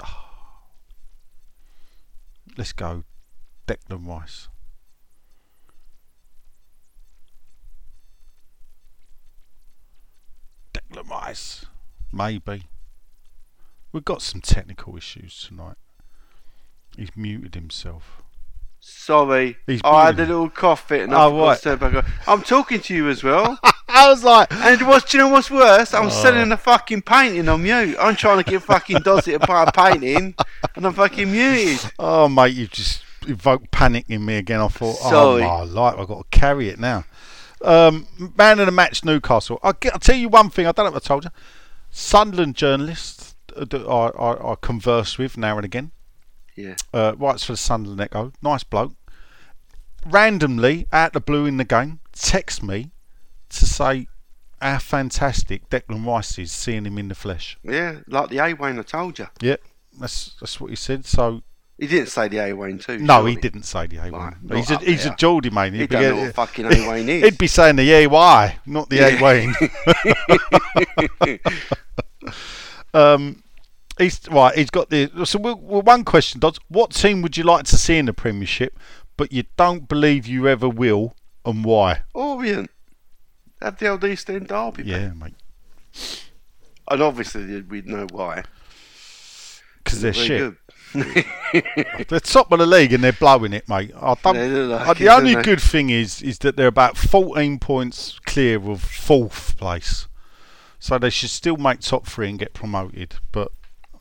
(sighs) Let's go, Declan Rice. Declan Rice, maybe. We've got some technical issues tonight. He's muted himself. Sorry, He's I had a muted. little cough fit and I Oh, forgot right. to turn back on. I'm talking to you as well. (laughs) I was like, and what's, do you know what's worse? Oh. I'm selling a fucking painting on mute. I'm trying to get fucking Dozzy to buy a painting and I'm fucking muted. oh mate, you just evoked panic in me again. I thought, Sorry. oh my life, I've got to carry it now. Um, man of the match, Newcastle. I'll, get, I'll tell you one thing. I don't know if I told you. Sunderland journalists uh, that I, I, I converse with now and again. Yeah. uh, writes for the Sunderland Echo. Nice bloke. Randomly, out the blue in the game, texts me to say how fantastic Declan Rice is seeing him in the flesh. Yeah, like the A Wayne I told you. Yep, that's that's what he said. So He didn't say the A Wayne too. no, surely. he didn't say the A one. not He's a he's a. Geordie mate. He He'd be know what fucking A Wayne (laughs) is. He'd be saying the A Y, not the A Yeah. Wayne. (laughs) (laughs) um, he's right. He's got the. So well, well, one question, Dodds. What team would you like to see in the Premiership, but you don't believe you ever will, and why? Orient. Have the old East End derby. Yeah, mate. And obviously we'd know why. Because they're Very shit. (laughs) They're top of the league and they're blowing it, mate. I don't, like uh, it, the only don't they? good thing is is that they're about 14 points clear of fourth place, so they should still make top three and get promoted. But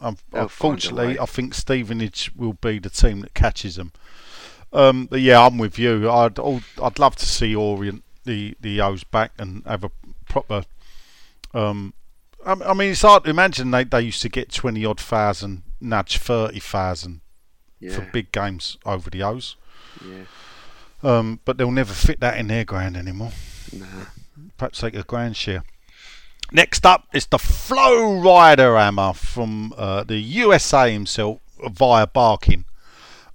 um, They'll find a unfortunately. I think Stevenage will be the team that catches them. Um, but yeah, I'm with you. I'd I'd love to see Orient the the O's back and have a proper. Um, I, I mean, it's hard to imagine they they used to get 20 odd thousand, nudge 30 thousand Yeah. for big games over the O's. yeah. Um, but they'll never fit that in their ground anymore. Nah. Perhaps take a grand share. Next up is the Florida Hammer from uh, the USA himself via Barking.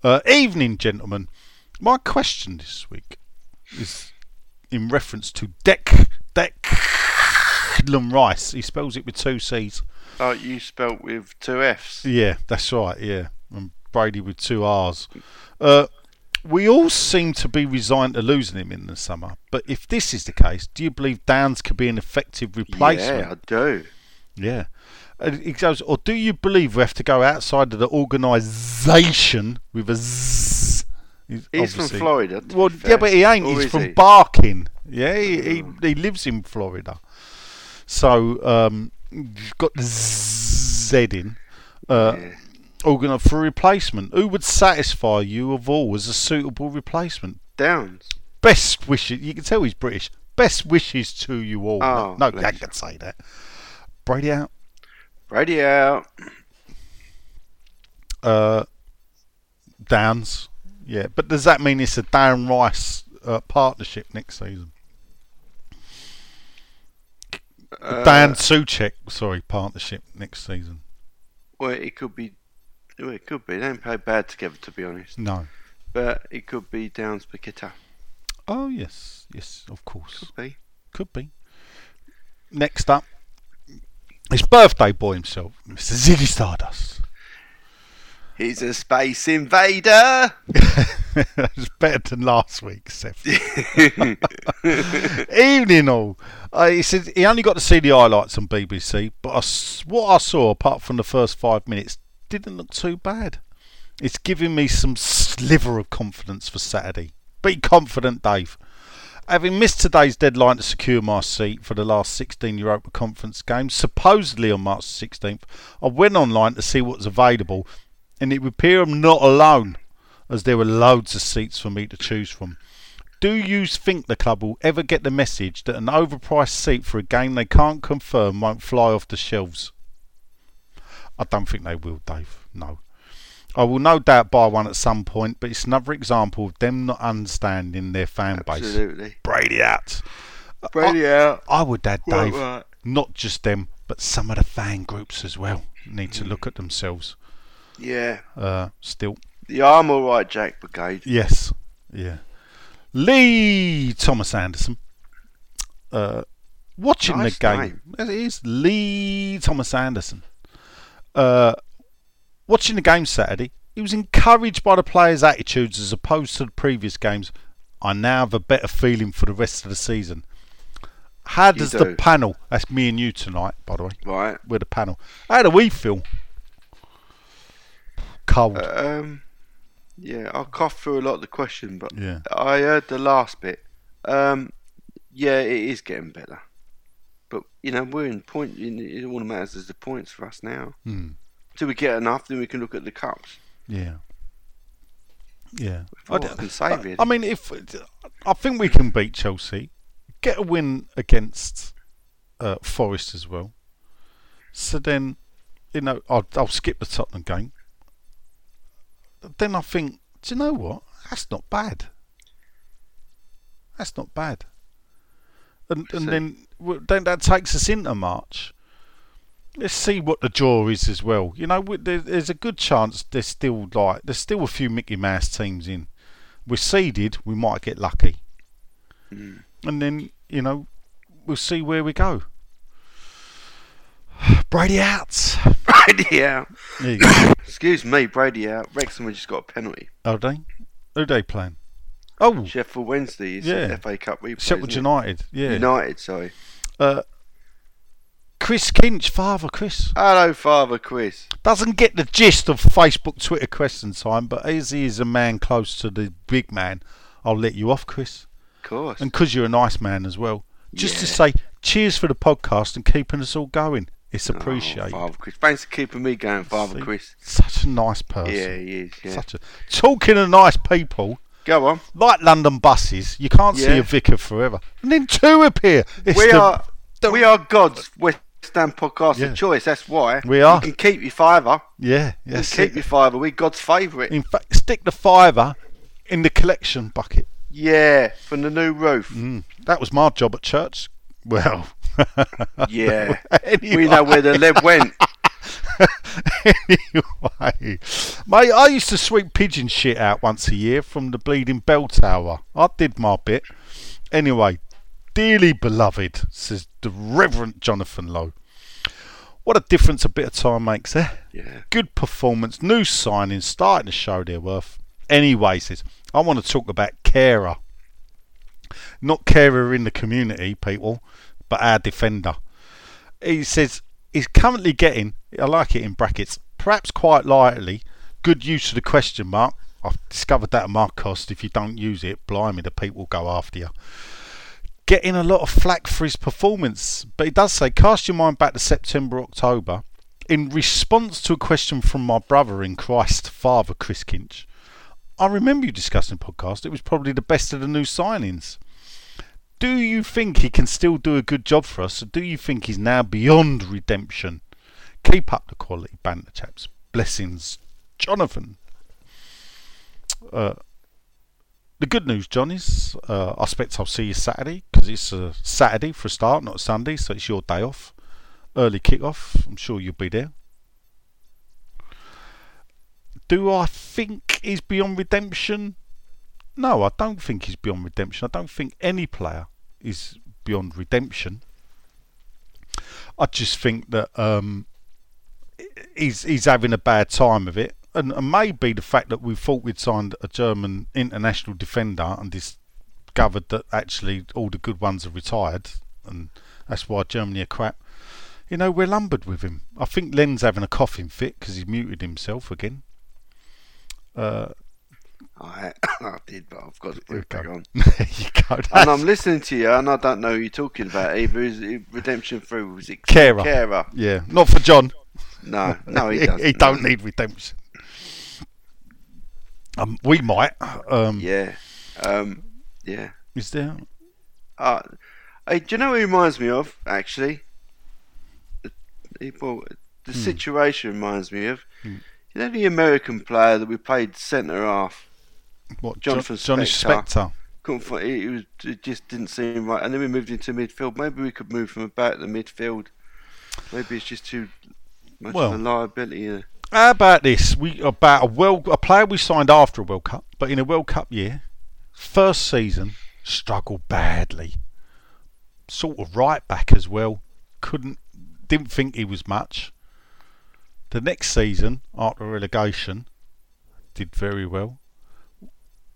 Uh, evening, gentlemen. My question this week is in reference to Deck Declan Rice. He spells it with two C's. Oh, you spelt with two F's. Yeah, that's right. Yeah, and Brady with two R's. Uh, we all seem to be resigned to losing him in the summer. But if this is the case, do you believe Downes could be an effective replacement? Yeah, I do. Yeah. Goes, or do you believe we have to go outside of the organisation with a Z? He's from Florida. Well, yeah, but he ain't. Or He's from he? Barking. Yeah, he, he, he lives in Florida. So um, you've got the Z in. Uh, Yeah. Organ for replacement. Who would satisfy you of all as a suitable replacement? Downes. Best wishes. You can tell he's British. Best wishes to you all. Oh, no, bless I can say that. Brady out. Brady out. Uh, Downes. Yeah, but does that mean it's a Dan Rice uh, partnership next season? Uh, Dan Souček, sorry, partnership next season. Well, it could be. Well, it could be. They don't play bad together, to be honest. No. But it could be Downes Paqueta. Oh yes, yes, of course, Could be. could be. Next up, his birthday boy himself, Mr. Ziggy Stardust. He's a space invader. (laughs) It's better than last week, Seth. (laughs) Evening all. Uh, he said he only got to see the highlights on BBC, but I what I saw, apart from the first five minutes, didn't look too bad. It's giving me some sliver of confidence for Saturday. Be confident, Dave. Having missed today's deadline to secure my seat for the last 16 Europa Conference games, supposedly on March 16th, I went online to see what was available, and it would appear I'm not alone, as there were loads of seats for me to choose from. Do you think the club will ever get the message that an overpriced seat for a game they can't confirm won't fly off the shelves? I don't think they will, Dave. No. I will no doubt buy one at some point, but it's another example of them not understanding their fan base. Absolutely. Brady out. Brady out. I would add, Right, Dave, right. not just them, but some of the fan groups as well need to look at themselves. Yeah. Uh, still, The I'm alright, Jack Brigade. yes, yeah. Lee Thomas Anderson. Uh, watching Nice the game, name. it is Lee Thomas Anderson. Uh, watching the game Saturday, he was encouraged by the players' attitudes as opposed to the previous games. I now have a better feeling for the rest of the season. How does the panel? That's me and you tonight, by the way. Right. We're the panel. How do we feel? Cold. Um. Yeah, I'll cough through a lot of the question, but Yeah. I heard the last bit. Um, yeah, it is getting better. But you know, we're in point. in- It all that matters is the points for us now. Hmm. Till we get enough, then we can look at the cups. Yeah. Yeah. I can say, really. I mean, if I think we can beat Chelsea, get a win against uh, Forest as well. So then, you know, I'll, I'll skip the Tottenham game. Then I think, do you know what? That's not bad. That's not bad. And and then then that takes us into March. Let's see what the draw is as well. You know, there's a good chance there's still like there's still a few Mickey Mouse teams in. We're seeded, we might get lucky, Mm. and then you know we'll see where we go. (sighs) Brady out. Brady out. There you go. (coughs) Excuse me, Brady out. Wrexham we just got a penalty. Are they? Who they playing? Oh, Sheffield Wednesday is Yeah. the FA Cup replay. Sheffield? United. Yeah. United, sorry. Uh, Chris Kinch, father Chris, Hello, Father Chris. doesn't get the gist of Facebook, Twitter question time, but as he is a man close to the big man, I'll let you off, Chris. Of course. And because you're a nice man as well, just to say cheers for the podcast and keeping us all going. It's Oh, appreciated. Father Chris. Thanks for keeping me going, Father See? Chris. Such a nice person. Yeah, he is. Yeah. Such a talking of nice people. Go on. Like London buses, you can't see a vicar forever. And then two appear. It's we the- are the- we are God's West Ham podcast Yeah. of choice. That's why We are. You can keep your fiver. Yeah, You yes. can keep your fiver. We God's favourite. In fact, stick the fiver in the collection bucket. Yeah, from the new roof. Mm, that was my job at church. Well, (laughs) Yeah. (laughs) Anyway. We know where the lead went. Anyway, mate, I used to sweep pigeon shit out once a year from the bleeding bell tower. I did my bit. Anyway, dearly beloved, says the Reverend Jonathan Lowe. What a difference a bit of time makes, eh? Yeah. Good performance, new signings, starting to show their worth. Anyway, says I want to talk about Kehrer, not carer in the community, people, but our defender. He says he's currently getting, I like it in brackets, perhaps quite lightly, good use of the question mark. I've discovered that at my cost. If you don't use it, blimey, the people go after you getting a lot of flack for his performance. But he does say, cast your mind back to September, October. In response to a question from my brother in Christ, Father Chris Kinch, I remember you discussing podcast. It was probably the best of the new signings. Do you think he can still do a good job for us, or do you think he's now beyond redemption? Keep up the quality banter, chaps. Blessings, Jonathan. Uh, the good news, John, is uh, I expect I'll see you Saturday because it's a Saturday for a start, not a Sunday, so it's your day off. Early kick-off. I'm sure you'll be there. Do I think he's beyond redemption? No, I don't think he's beyond redemption. I don't think any player is beyond redemption. I just think that um, he's he's having a bad time of it, and, and maybe the fact that we thought we'd signed a German international defender and discovered that actually all the good ones are retired, and that's why Germany are crap. You know, we're lumbered with him. I think Len's having a coughing fit because he muted himself again. Uh, I, (coughs) I did, but I've got to put it back on. there (laughs) you go. And I'm listening to you, and I don't know who you're talking about either. Is it Redemption Through? Was it Kehrer. Kehrer? Yeah, not for John. No, no, he (laughs) doesn't. he no. don't need redemption. Um, we might. Um, Yeah. Um, yeah. Is there? Uh, hey, do you know who he reminds me of, actually? He, well, the Hmm. situation reminds me of. You know the American player that we played centre half? What? Jonathan John, Johnny Spector. Couldn't find, it, was, it just didn't seem right. And then we moved into midfield. Maybe we could move from about the midfield. Maybe it's just too much Well, of a liability. Uh, How about this? We about a world a player we signed after a World Cup, but in a World Cup year, first season struggled badly. Sort of right back as well. Couldn't didn't think he was much. The next season after relegation, did very well.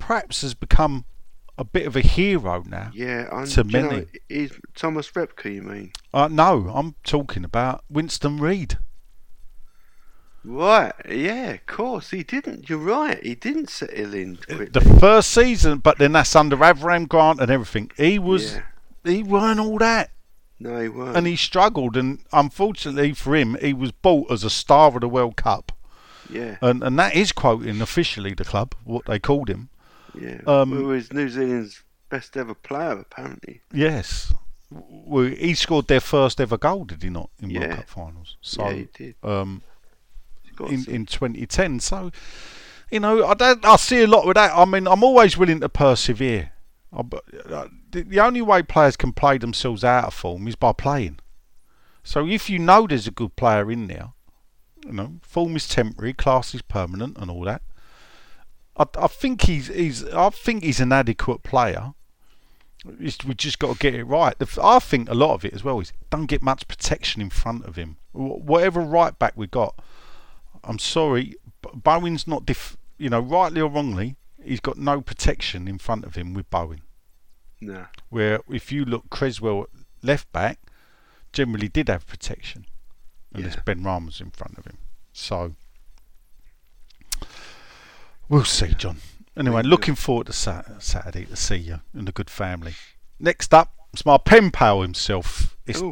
Perhaps has become a bit of a hero now. yeah, and To you know, many. he's Thomas Repka, you mean? Uh, no, I'm talking about Winston Reid. Right, yeah, of course. He didn't. You're right. He didn't settle in quickly. The first season, but then that's under Avram Grant and everything. He was, Yeah. he weren't all that, No, he weren't. and he struggled. And unfortunately for him, he was bought as a star of the World Cup, yeah, and and that is quoting officially the club what they called him. Yeah. um, New Zealand's best ever player, apparently. Yes, well, he scored their first ever goal, did he not, in World Cup finals? So, yeah, he did. um, in in 2010. So, you know, I don't. I see a lot with that. I mean, I'm always willing to persevere. I, but, uh, the, the only way players can play themselves out of form is by playing. So, if you know there's a good player in there, you know, form is temporary, class is permanent, and all that. I, I think he's he's I think he's an adequate player. It's, we just got to get it right. The I think a lot of it as well is don't get much protection in front of him. Whatever right back we got, I'm sorry, Bowen's not, def- you know, rightly or wrongly, he's got no protection in front of him with Bowen. no. Where if you look, Cresswell left back generally did have protection, and Yeah. there's Benrahma in front of him. So we'll see, John. Anyway, looking forward to Sat- Saturday to see you and the good family. Next up, it's my pen pal himself. It's Ooh.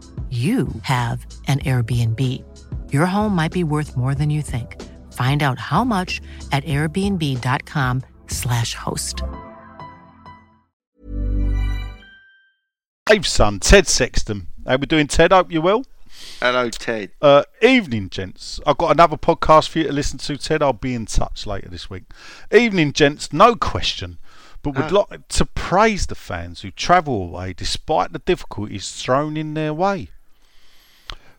you have an Airbnb. Your home might be worth more than you think. Find out how much at airbnb.com/slash host. Dave's son, Ted Sexton. How we doing, Ted? Hope you're well. Hello, Ted. Uh, evening, gents. I've got another podcast for you to listen to, Ted. I'll be in touch later this week. Evening, gents. No question, but would Ah. like to praise the fans who travel away despite the difficulties thrown in their way.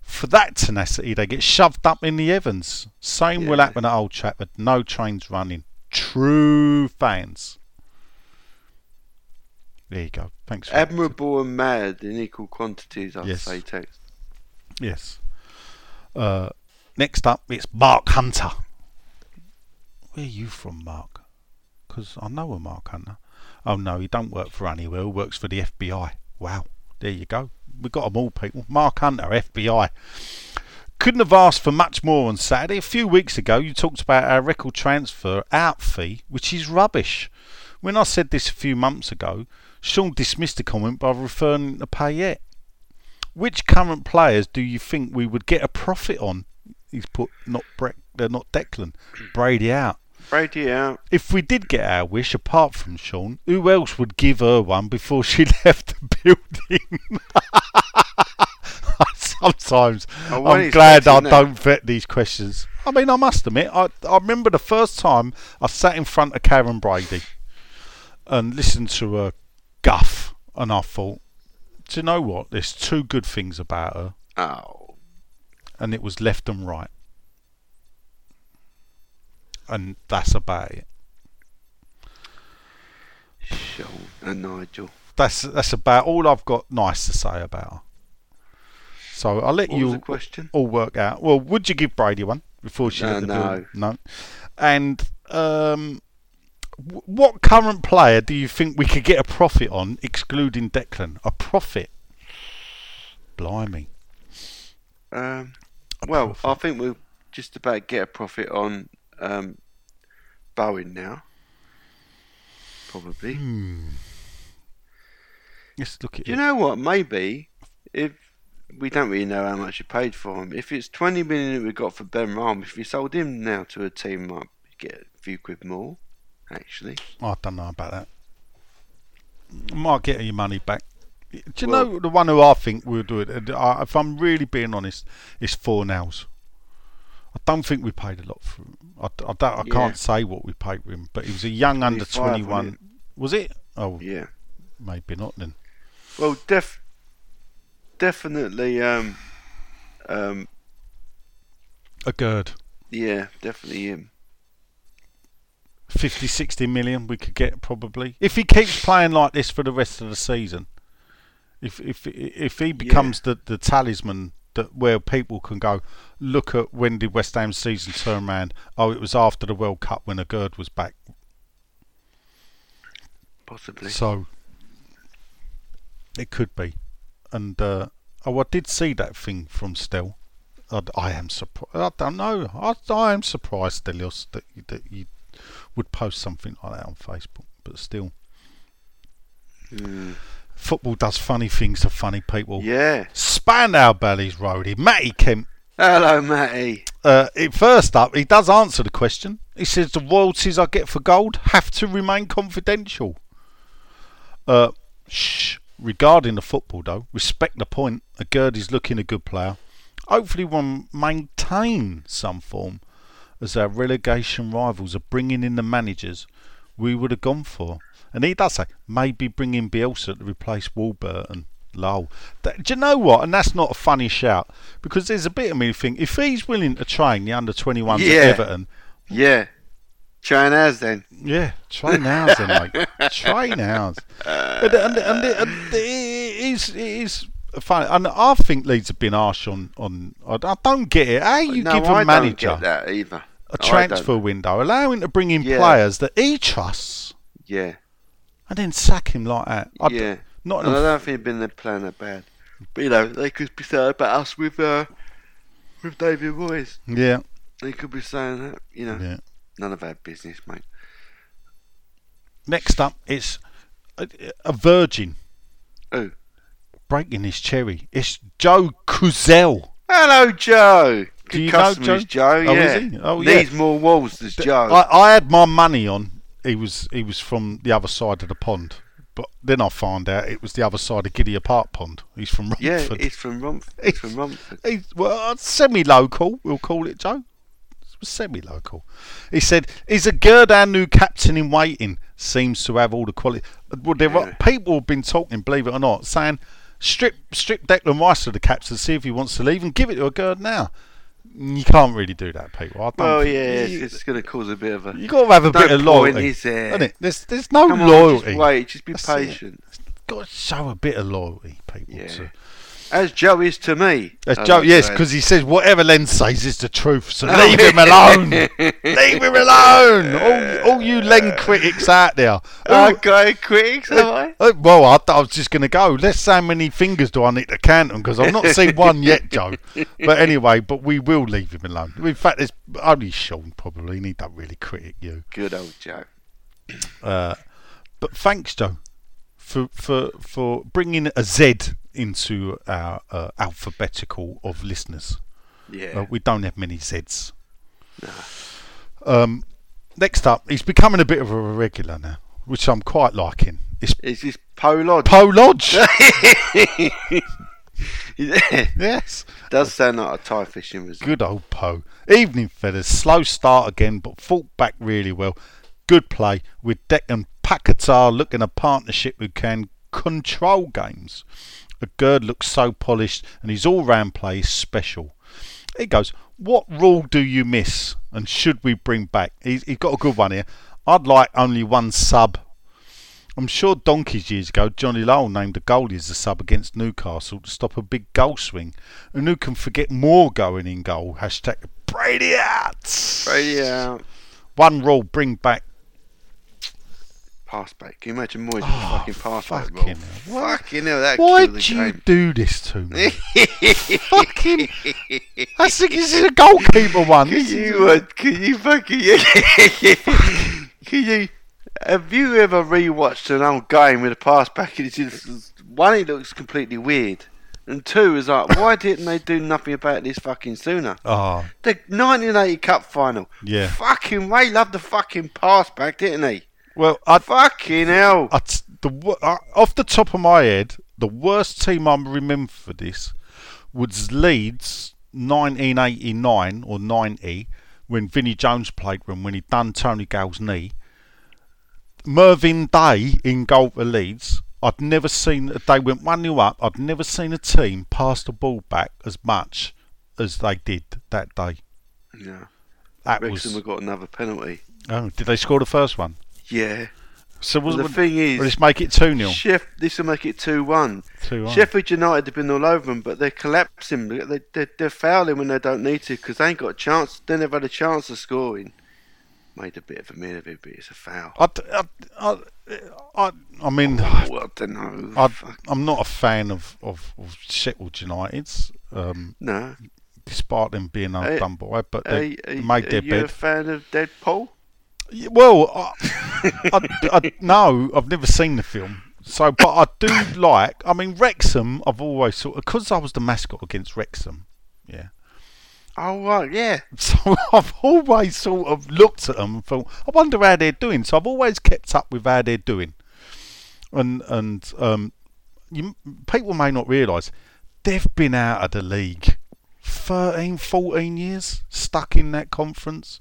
For that tenacity, they get shoved up in the heavens. Same will happen at Old Trafford. No trains running. True fans. There you go. Thanks. Admirable and mad in equal quantities, I'd Yes. say, text. Yes. Uh, next up, it's Mark Hunter. Where are you from, Mark? Because I know a Mark Hunter. Oh no, he don't work for Honeywell. He works for the FBI. Wow. There you go. We got 'em all, people. Mark Hunter, FBI. Couldn't have asked for much more on Saturday. A few weeks ago, you talked about our record transfer out fee, which is rubbish. When I said this a few months ago, Sean dismissed the comment by referring to Payet. Which current players do you think we would get a profit on? He's put not Bre- they're uh, not Declan, Brady out. Brady out. If we did get our wish, apart from Sean, who else would give her one before she (laughs) left the building? (laughs) Sometimes oh, I'm glad I don't vet these questions. I mean, I must admit, I, I remember the first time I sat in front of Karen Brady and listened to her guff, and I thought, do you know what? There's two good things about her, Oh, and it was left and right. And that's about it. Sean and Nigel. That's that's about all I've got nice to say about her. So I'll let What you question? all work out. Well, would you give Brady one before she No, the no. No. And um, what current player do you think we could get a profit on, excluding Declan? A profit? Blimey. Um, well, I think we'll just about get a profit on um, Bowen now. Probably. Hmm. Let's look at Do you know what? Maybe if we don't really know how much you paid for him. If it's twenty million that we got for Benrahma, if we sold him now to a team, might get a few quid more. Actually, I don't know about that. Might get your money back. Do you Well- know the one who I think will do it? If I'm really being honest, is Fornals. I don't think we paid a lot for him. I, I, don't, I Yeah. can't say what we paid him, but he was a young under 21. it? Was it? Oh, yeah. maybe not then. Well, def definitely. Um, um, Aguerd. yeah, definitely him. 50, 60 million we could get probably. If he keeps playing like this for the rest of the season, if if if he becomes the, the talisman that where people can go, look at when did West Ham season turn around? Oh, it was after the World Cup when Aguerd was back. Possibly. So it could be. And uh, oh, I did see that thing from Still. I, I am surprised. I don't know. I, I am surprised, Stelios, that you, that you would post something like that on Facebook. But still, Hmm. football does funny things to funny people. Yeah. Spandau Ballet's roadie, Matty Kemp. Hello, Matty. Uh, it, first up, he does answer the question. He says the royalties I get for gold have to remain confidential. Uh, shh. Regarding the football, though, respect the point. Aguerd's looking a good player. Hopefully, we'll maintain some form as our relegation rivals are bringing in the managers we would have gone for. And he does say maybe bring in Bielsa to replace Warburton. Lol. That, do you know what? And that's not a funny shout because there's a bit of me think if he's willing to train the under 21s Yeah. at Everton, Yeah. Train ours then. yeah, train ours then, mate. (laughs) Train ours. Uh, and, and, and, and it is it is funny. And I think Leeds have been harsh on on. I don't get it. How you no, give I a manager that either. a transfer window, allow him to bring in Yeah. players that he trusts, Yeah. and then sack him like that. I d- yeah. Not and I don't think they've been playing that bad. But you know, they could be saying about us with uh, with David Royce. yeah, They could be saying that. You know, yeah. none of our business, mate. Next up, it's a, a virgin Oh, breaking his cherry. It's Joe Kuzel. hello, Joe. Good Do you know Joe? Joe. Oh, yeah. is he? Oh, yeah. Needs more walls, there's Joe. I, I had my money on he was he was from the other side of the pond, but then I found out it was the other side of Gidea Park Pond. He's from Romford. yeah, he's from Romford. He's from Romford. He's well, uh, semi-local. We'll call it Joe. Semi-local. He said, "Is Aguerd our new captain in waiting? Seems to have all the quality." Uh, well, there are people have been talking, believe it or not, saying, "Strip, strip Declan Rice of the captain, see if he wants to leave, and give it to Aguerd now." You can't really do that, people. I don't Well, yeah, it's, you, it's going to cause a bit of a. you got to have a bit of point, loyalty, is there? isn't it? There's, there's no Come on, loyalty. just wait, just be That's patient. Got to show a bit of loyalty, people. Yeah. to- As Joe is to me. I Joe. Yes, because he says whatever Len says is the truth. So Oh, leave him alone. (laughs) leave him alone. All, all you Len critics out there. I Who- critics, have I? uh, well, I, I was just going to go. Let's see how many fingers do I need to count them because I've not seen one yet, Joe. But anyway, but we will leave him alone. In fact, there's only Sean probably, and he don't really critic you. Good old Joe. Uh, but thanks, Joe, for for for bringing a Z into our uh, alphabetical of listeners. Yeah. Uh, we don't have many Zs. Um, next up, he's becoming a bit of a regular now, which I'm quite liking. It's Is this Poe Lodge? Poe Lodge. (laughs) yes, Does sound like a tie fishing resort. good old Poe. Evening feathers, slow start again, but fought back really well. Good play with Deck and Paqueta looking a partnership who can control games. A Gerd looks so polished, and his all-round play is special. He goes, what rule do you miss, and should we bring back? He's, he's got a good one here. I'd like only one sub I'm sure donkeys years ago, Johnny Lyall named a goalie as a sub against Newcastle to stop a big goal swing. And who can forget Moore going in goal? Hashtag Brady out. Brady out. One rule, bring back. Pass back. Can you imagine Moyes with Oh, fucking pass back fucking rule? hell. Fucking hell, that Why do you game. do this to me? (laughs) fucking. That's the, this is a goalkeeper one. Can you, uh, can you fucking, (laughs) can you, have you ever rewatched an old game with a pass back and it's just, one, it looks completely weird, and two, is like, why (laughs) didn't they do nothing about this fucking sooner? Oh, The 1980 Cup final. Yeah. Fucking Ray loved the fucking pass back, didn't he? Well, I, Fucking hell. I the uh, off the top of my head, the worst team I remember for this was Leeds 1989 or 90 when Vinnie Jones played 'em, when he done Tony Gale's knee. Mervyn Day in goal for Leeds. I'd never seen they went one 0 up. I'd never seen a team pass the ball back as much as they did that day. Yeah. That Wrexham was. got another penalty. Oh, did they score the first one? Yeah. So was the thing is- let's make it two 0 Chef, this will make it 2 1. 2-1. Sheffield United have been all over them, but they're collapsing. They, they, they're fouling when they don't need to because they ain't got a chance. Then They never had a chance of scoring. Made a bit of a meal of it, but it's a foul. I, I, I, I, I mean, Oh, I don't know. I, I'm not a fan of, of, of Sheffield United's, um, No. despite them being undone by, but Are, they are, made are their you a fan of Deadpool? Well, I, I, I, no, I've never seen the film. So, but I do like. I mean, Wrexham. I've always sort of because I was the mascot against Wrexham. Yeah. Oh, right, yeah. (laughs) So I've always sort of looked at them and thought, I wonder how they're doing. So I've always kept up with how they're doing. And and um, you, people may not realise they've been out of the league 13, 14 years, stuck in that conference.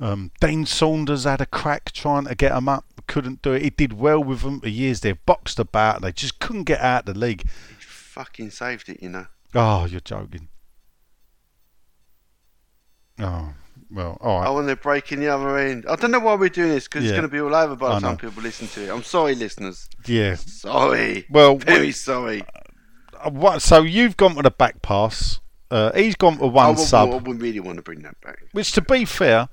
Um, Dean Saunders had a crack trying to get them up, couldn't do it. He did well with them for years. They've boxed about, they just couldn't get out of the league. He fucking saved it, you know. Oh, you're joking. Oh, well, all right. Oh, and they're breaking the other end. I don't know why we're doing this because Yeah. it's going to be all over by the time people listen to it. I'm sorry, listeners. Yeah. Sorry. Well, (laughs) Very sorry. Uh, what, so you've gone to the back pass. Uh, he's gone to I one would, sub, I would really want to bring that back. which, to be fair,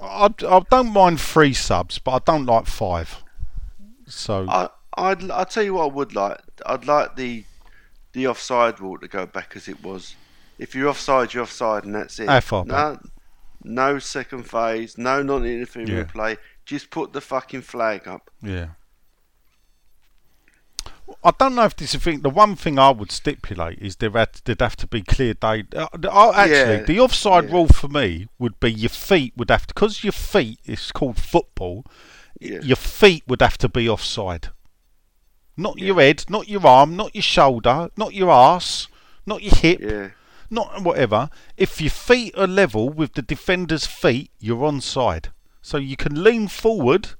I, I don't mind three subs, but I don't like five. So I, I'd, I'll tell you what I would like. I'd like the the offside rule to go back as it was. If you're offside, you're offside, and that's it. No, no second phase, no non-interfering Yeah. replay. Just put the fucking flag up. yeah. I don't know if this is a thing. The one thing I would stipulate is there had, there'd have to be clear date. Uh, uh, actually, Yeah, the offside yeah. rule for me would be your feet would have to because your feet is called football. Yeah. Your feet would have to be offside. Not your head, not your arm, not your shoulder, not your arse, not your hip, not whatever. If your feet are level with the defender's feet, you're onside. So you can lean forward,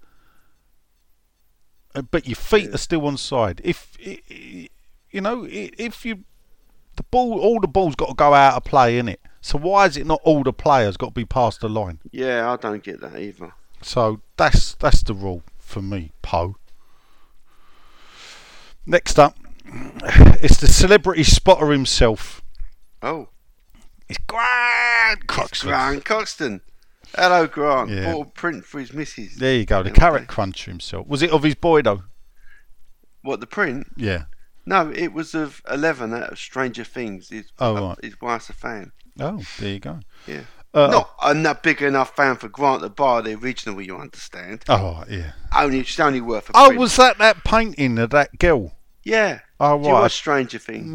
Uh, but your feet are still on side. If you know, if you the ball, all the ball's got to go out of play, in it. So why is it not all the players got to be past the line? Yeah, I don't get that either. So that's that's the rule for me, Poe. Next up, it's the celebrity spotter himself. Oh, It's Grant it's Croxton. Grant Coxton. Hello, Grant. Yeah. Bought a print for his missus. There you go, the carrot cruncher himself. Was it of his boy though? What the print? Yeah. No, it was of Eleven out of Stranger Things. His, Oh, uh, right. his wife's a fan. Oh, there you go. Yeah. Uh, Not a not big enough fan for Grant to buy the original, you understand. Oh, yeah. Only it's only worth a Oh, print. was that that painting of that girl? Yeah. Oh, right. Do you watch Stranger Things?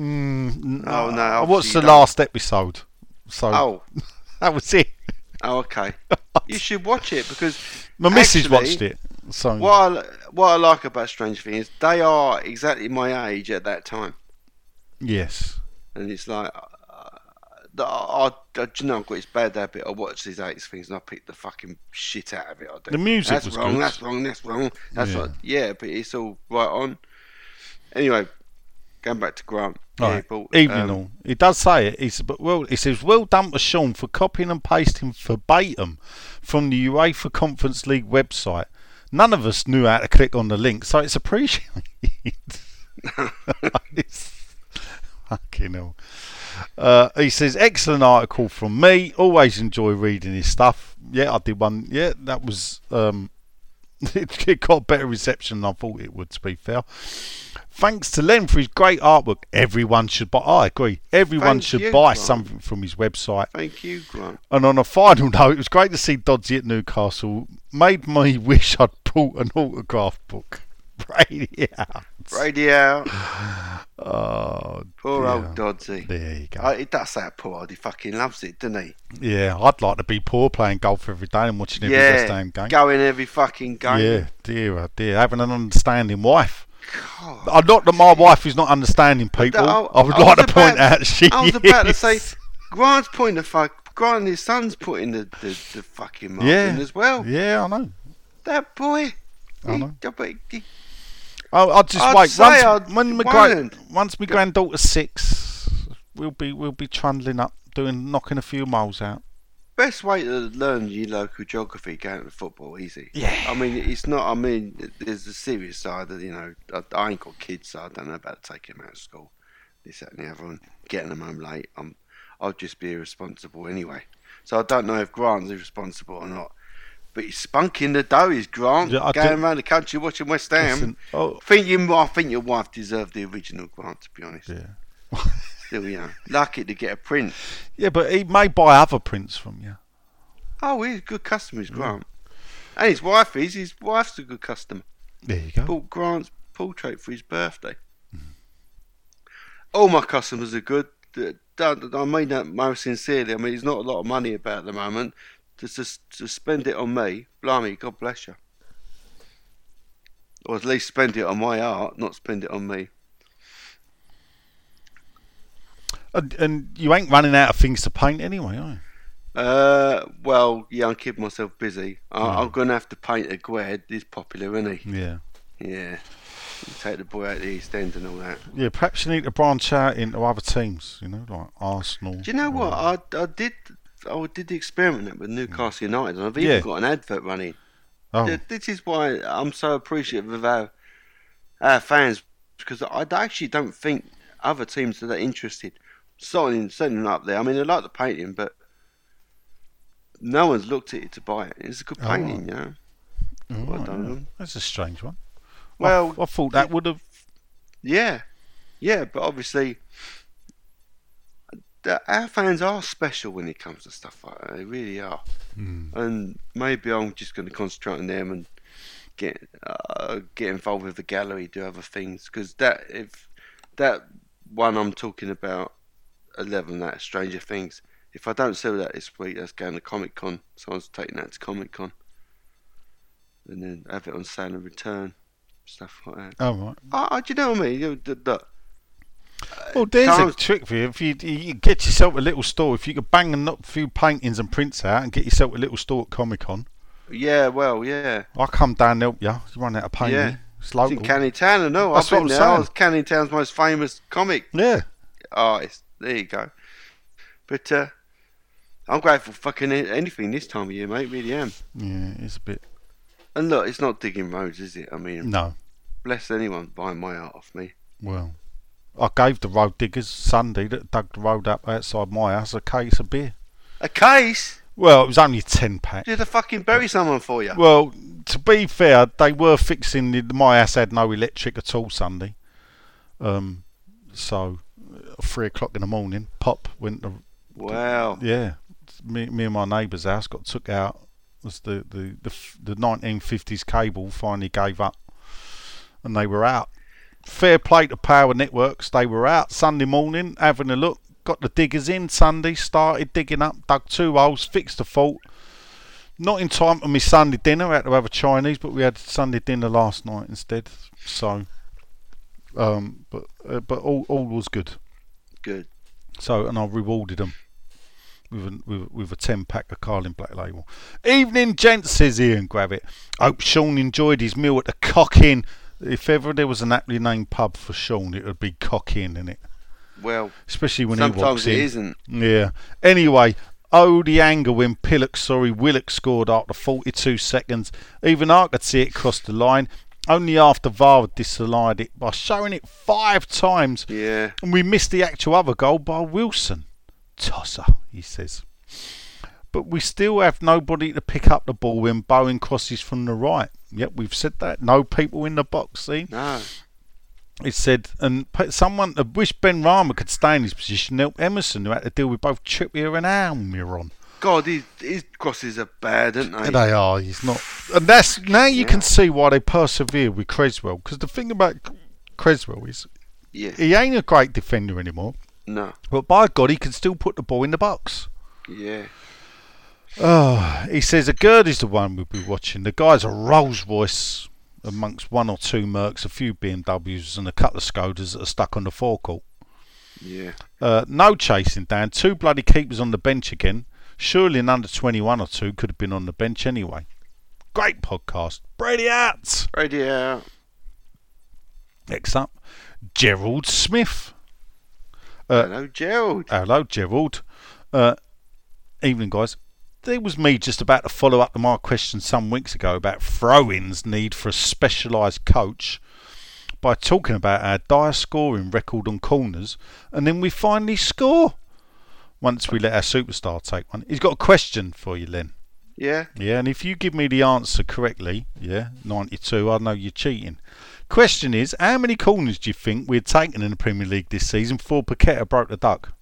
Mm, Oh, no, I watched the don't. last episode, so Oh. (laughs) that was it. Oh, okay. you (laughs) should watch it because My missus watched it. So What I, what I like about Strange Things is they are exactly my age at that time, yes, and it's like. Uh, I, I, you know, I've got this bad habit. I watch these 80s things and I pick the fucking shit out of it. I do. The music that's was wrong, good. That's wrong. That's wrong. That's Yeah. right. Yeah, but it's all right on. Anyway, going back to Grant. Yeah, right. but, Evening um, all. He does say it. He says, but well, he says, well done to Sean for copying and pasting verbatim from the UEFA Conference League website. None of us knew how to click on the link, so it's appreciated. It's- (laughs) fucking hell. Uh, he says, excellent article from me. Always enjoy reading his stuff. Yeah, I did one. Yeah, that was. Um, it, (laughs) it got better reception than I thought it would, to be fair. Thanks to Len for his great artwork. Everyone should buy. I agree. Everyone Thank should you, buy Grant. something from his website. Thank you, Grant. And on a final (laughs) note, it was great to see Dodgy at Newcastle. Made me (laughs) wish I'd bought an autograph book. (laughs) Radio. Radio. (sighs) Oh, Poor dear. old Dodsey. There you go. He does that poor old. He fucking loves it, doesn't he? yeah, I'd like to be poor playing golf every day and watching every West yeah. Ham game. Going every fucking game. Yeah, dear, oh dear. Having an understanding wife. Uh, not that my wife is not understanding people. I- I would I like to point out she I was about to say, Grant's putting the fuck. Grant and his son's putting the, the, the fucking mark yeah, in as well. Yeah, I know. That boy. I know. He, he, I'll, I'll just I'd wait. say Once, I'd when my gra- once my granddaughter's six, we'll be we'll be trundling up, doing knocking a few miles out. Best way to learn your local geography going to football easy. Yeah. I mean, it's not. I mean, there's the serious side that you know. I, I ain't got kids, so I don't know about taking them out of school. This, that, and the other, and getting them home late. I'm, I'll just be irresponsible anyway. So I don't know if Grant's irresponsible or not. But he's spunking the dough, is Grant, Yeah, going do- around the country watching West Ham. Listen, oh, think you, I think your wife deserved the original Grant, to be honest. yeah, (laughs) Still, you know, lucky to get a print. yeah, but he may buy other prints from you. Oh, he's a good customer, is Grant. And his wife is. His wife's a good customer. There you go. Bought Grant's portrait for his birthday. All my customers are good. I mean that most sincerely. I mean, there's not a lot of money about at the moment. To, to, to spend it on me, blimey, God bless you. Or at least spend it on my art, not spend it on me. And, and you ain't running out of things to paint anyway, are you? Uh, well, yeah, I'm keeping myself busy. I. I'm going to have to paint Aguerd. He's popular, isn't he? Yeah. Yeah. Take the boy out the East End and all that. Yeah, perhaps you need to branch out into other teams, you know, like Arsenal. Do you know what? I, I did I did the experiment with Newcastle United, and I've even Yeah. got an advert running. Oh, This is why I'm so appreciative of our, our fans because I actually don't think other teams are that interested. Sending, sending up there. I mean, they like the painting, but no one's looked at it to buy it. It's a good Oh, painting, you know. all well done, yeah. That's a strange one. Well, I, thought that would have. Yeah, yeah, but obviously, the, our fans are special when it comes to stuff like that. They really are. And maybe I'm just going to concentrate on them and get uh, get involved with the gallery, do other things. Because that if that one I'm talking about, eleven, that Stranger Things. If I don't sell that this week, that's going to Comic Con. Someone's taking that to Comic Con, and then have it on sale and return, stuff like that. Oh, right. Oh, do you know what I mean? You know, the, the, uh, Well, there's a trick for you. If you, you get yourself a little store, if you could bang a few paintings and prints out and get yourself a little store at Comic Con, yeah, well, yeah. I'll come down and help you. You run out of painting. Yeah. It's It's local. in Canning Town, I know. That's I've been what I'm there. Saying. Canning Town's most famous comic yeah. Ah, artist. There you go. But uh, I'm grateful for fucking anything this time of year, mate. Really am. Yeah, it's a bit. And look, it's not digging roads, is it? I mean, No. bless anyone buying my art off me. Well, I gave the road diggers Sunday that dug the road up outside my house a case of beer. A case? Well, it was only 10 pack. Did I fucking bury someone for you? Well, to be fair, they were fixing the, my house had no electric at all Sunday. Um, so three o'clock in the morning, pop went. The, wow. yeah, me, me and my neighbour's house got took out. Was the the the the 1950s cable finally gave up, and they were out. Fair play to Power Networks. They were out Sunday morning having a look. Got the diggers in Sunday. Started digging up. Dug two holes. Fixed the fault. Not in time for my Sunday dinner. I had to have a Chinese, but we had Sunday dinner last night instead. So, um, but uh, but all all was good. Good. So, and I rewarded them with a, with, with a 10 pack of Carling Black Label. Evening, gents, says Ian Gravitt. Hope Sean enjoyed his meal at the Cock Inn. If ever there was an aptly named pub for Sean, it would be Cock Inn, innit? Well, Especially when he walks sometimes it in. isn't. Yeah. Anyway, Oh, the anger when Pillock, sorry, Willock scored after 42 seconds. Even I could see it cross the line. Only after VAR disallowed it by showing it five times. Yeah. And we missed the actual other goal by Wilson. Tosser, he says. But we still have nobody to pick up the ball when Bowen crosses from the right. Yep, we've said that. No people in the box, see? No. It said, and someone, I wish Benrahma could stay in his position, help Emerson, who had to deal with both Trippier and Almiron. God, his, his crosses are bad, aren't they? They are, he's not. And that's, now you can see why they persevere with Cresswell, because the thing about Cresswell is, Yeah. he ain't a great defender anymore, No. but by God, he can still put the ball in the box. Yeah. Oh, he says Aguerd is the one we'll be watching. The guy's a Rolls Royce amongst one or two Mercs, a few BMWs, and a couple of Skodas that are stuck on the forecourt. Yeah. Uh, no chasing down. Two bloody keepers on the bench again. Surely an under 21 or two could have been on the bench anyway. Great podcast. Brady out. Radio. Next up, Gerald Smith. Uh, Hello, Gerald. Hello, Gerald. Uh, evening, guys. There was me just about to follow up to my question some weeks ago about throw-ins need for a specialised coach by talking about our dire scoring record on corners, and then we finally score once we let our superstar take one. He's got a question for you, Len. Yeah. Yeah, and if you give me the answer correctly, yeah, 92, I know you're cheating. Question is, how many corners do you think we'd taken in the Premier League this season before Paqueta broke the duck?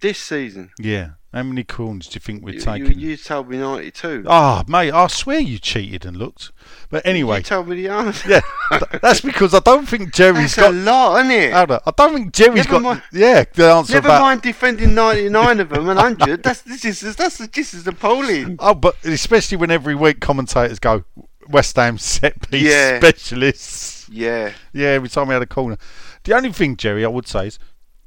This season. Yeah, how many corners do you think we're You, you, you told me 92. Ah, mate, I swear you cheated and looked. But anyway, You told me the answer. yeah, th- that's because I don't think Jerry's That's got. A lot, isn't it? Hold on, I don't think Jerry's Never got. mind- Yeah, the answer Never about. mind defending 99 of them and 100. That's this is that's just as appalling. Oh, but especially when every week commentators go West Ham set piece Yeah. specialists. Yeah. Yeah, every time we had a corner. The only thing, Jerry, I would say is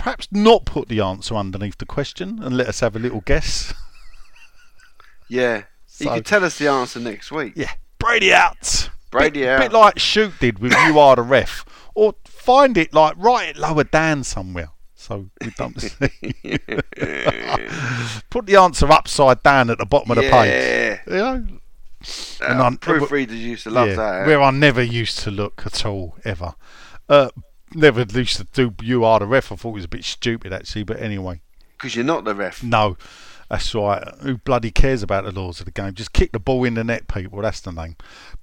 perhaps not put the answer underneath the question and let us have a little guess. (laughs) Yeah. You So- can tell us the answer next week. Yeah, Brady out. Brady bit, out. A bit like Shoot did with You Are the Ref. Or find it like write it lower down somewhere. So we don't (laughs) see. (laughs) Put the answer upside down at the bottom of the page. Yeah. You know? Uh, I'm- proofreaders used to love yeah, that. Where I never used to look at all, ever. Uh, never used to do You Are the Ref. I thought it was a bit stupid actually, but anyway. Because you're not the ref. No, that's right. Who bloody cares about the laws of the game? Just kick the ball in the net, people. That's the name.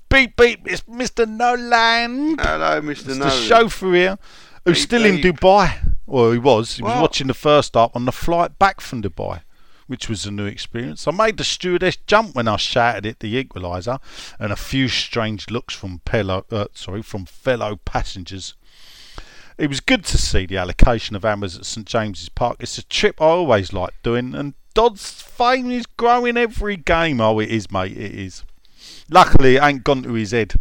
Beep beep, it's Mr. Noland. Hello, Mr. It's the chauffeur here, who's Beep, still in. Dubai. Well, he was. He was What? watching the first up on the flight back from Dubai, which was a new experience. I made the stewardess jump when I shouted at the equaliser, and a few strange looks from fellow, uh, sorry, from fellow passengers. It was good to see the allocation of hammers at St James's Park. It's a trip I always like doing, and Dodd's fame is growing every game. Oh, it is, mate. It is. Luckily, it ain't gone to his head.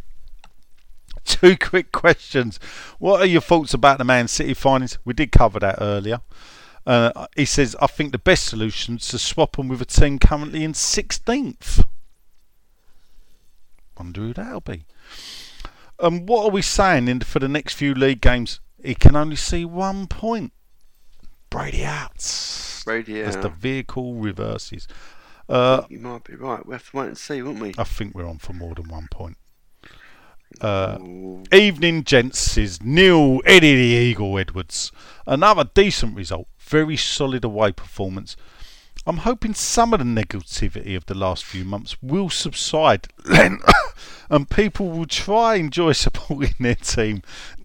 (laughs) Two quick questions. What are your thoughts about the Man City findings? We did cover that earlier. Uh, he says, I think the best solution is to swap them with a team currently in 16th. Wonder who that'll be. And what are we saying in, for the next few league games? He can only see one point. Brady out. Brady out. As the vehicle reverses. Uh, You might be right. We have to wait and see, won't we? I think we're on for more than one point. Uh, Evening, gents, is Neil Eddie the Eagle Edwards. Another decent result. Very solid away performance. I'm hoping some of the negativity of the last few months will subside (coughs) (coughs) and people will try and enjoy (laughs) supporting their team.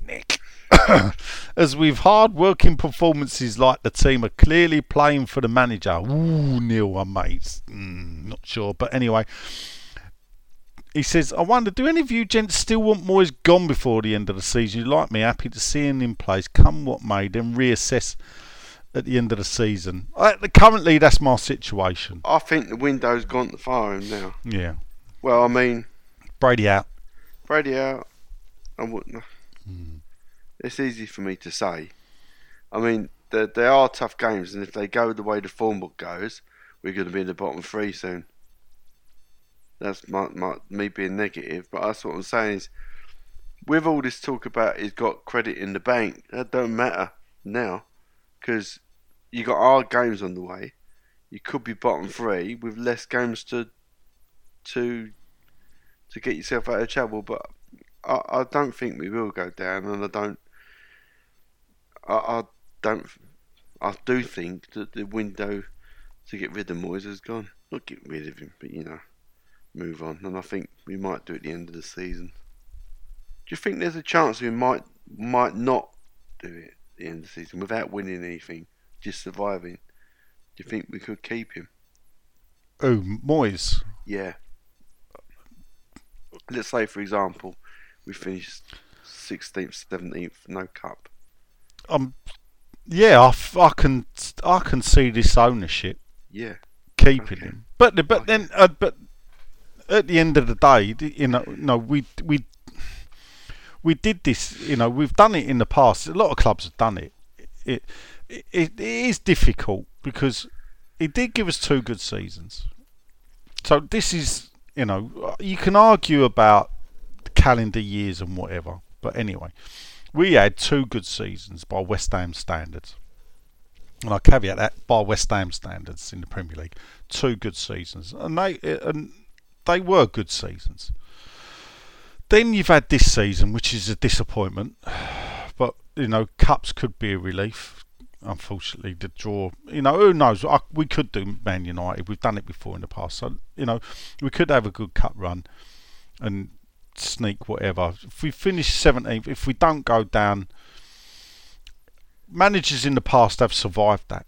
Nick. (coughs) As with hard working performances like the team are clearly playing for the manager. Ooh, Neil, I mate. Mm, not sure. But anyway, he says, I wonder, do any of you gents still want Moyes gone before the end of the season? You like me, happy to see him in place, come what may, then reassess at the end of the season. Uh, currently, that's my situation. I think the window's gone to fire him now. Yeah. Well, I mean, Brady out. Brady out. I wouldn't. Hmm. It's easy for me to say. I mean, they, they are tough games, and if they go the way the form book goes, we're going to be in the bottom three soon. That's my, my me being negative, but that's what I'm saying is, with all this talk about he's got credit in the bank, that don't matter now. because you got hard games on the way. You could be bottom three with less games to to to get yourself out of trouble. But I, I don't think we will go down, and I don't. I, I don't. I do think that the window to get rid of Moyes has gone. Not get rid of him, but you know, move on. And I think we might do it at the end of the season. Do you think there's a chance we might might not do it at the end of the season without winning anything, just surviving? Do you think we could keep him? Oh, Moyes. Yeah. Let's say, for example, we finish 16th, 17th, no cup. Um, yeah, I, f- I can I can see this ownership Yeah. keeping Okay. him, but the- but then uh, but at the end of the day, you know, no, we we we did this. You know, we've done it in the past. A lot of clubs have done it. It it, it is difficult because it did give us two good seasons. So this is, you know, you can argue about calendar years and whatever, but anyway, we had two good seasons by West Ham standards. And I caveat that by West Ham standards in the Premier League, two good seasons, and they and they were good seasons. Then you've had this season, which is a disappointment, (sighs) but you know cups could be a relief. Unfortunately, the draw, you know, who knows? I, we could do Man United. We've done it before in the past, so you know, we could have a good cup run and sneak whatever. If we finish 17th, if we don't go down, managers in the past have survived that.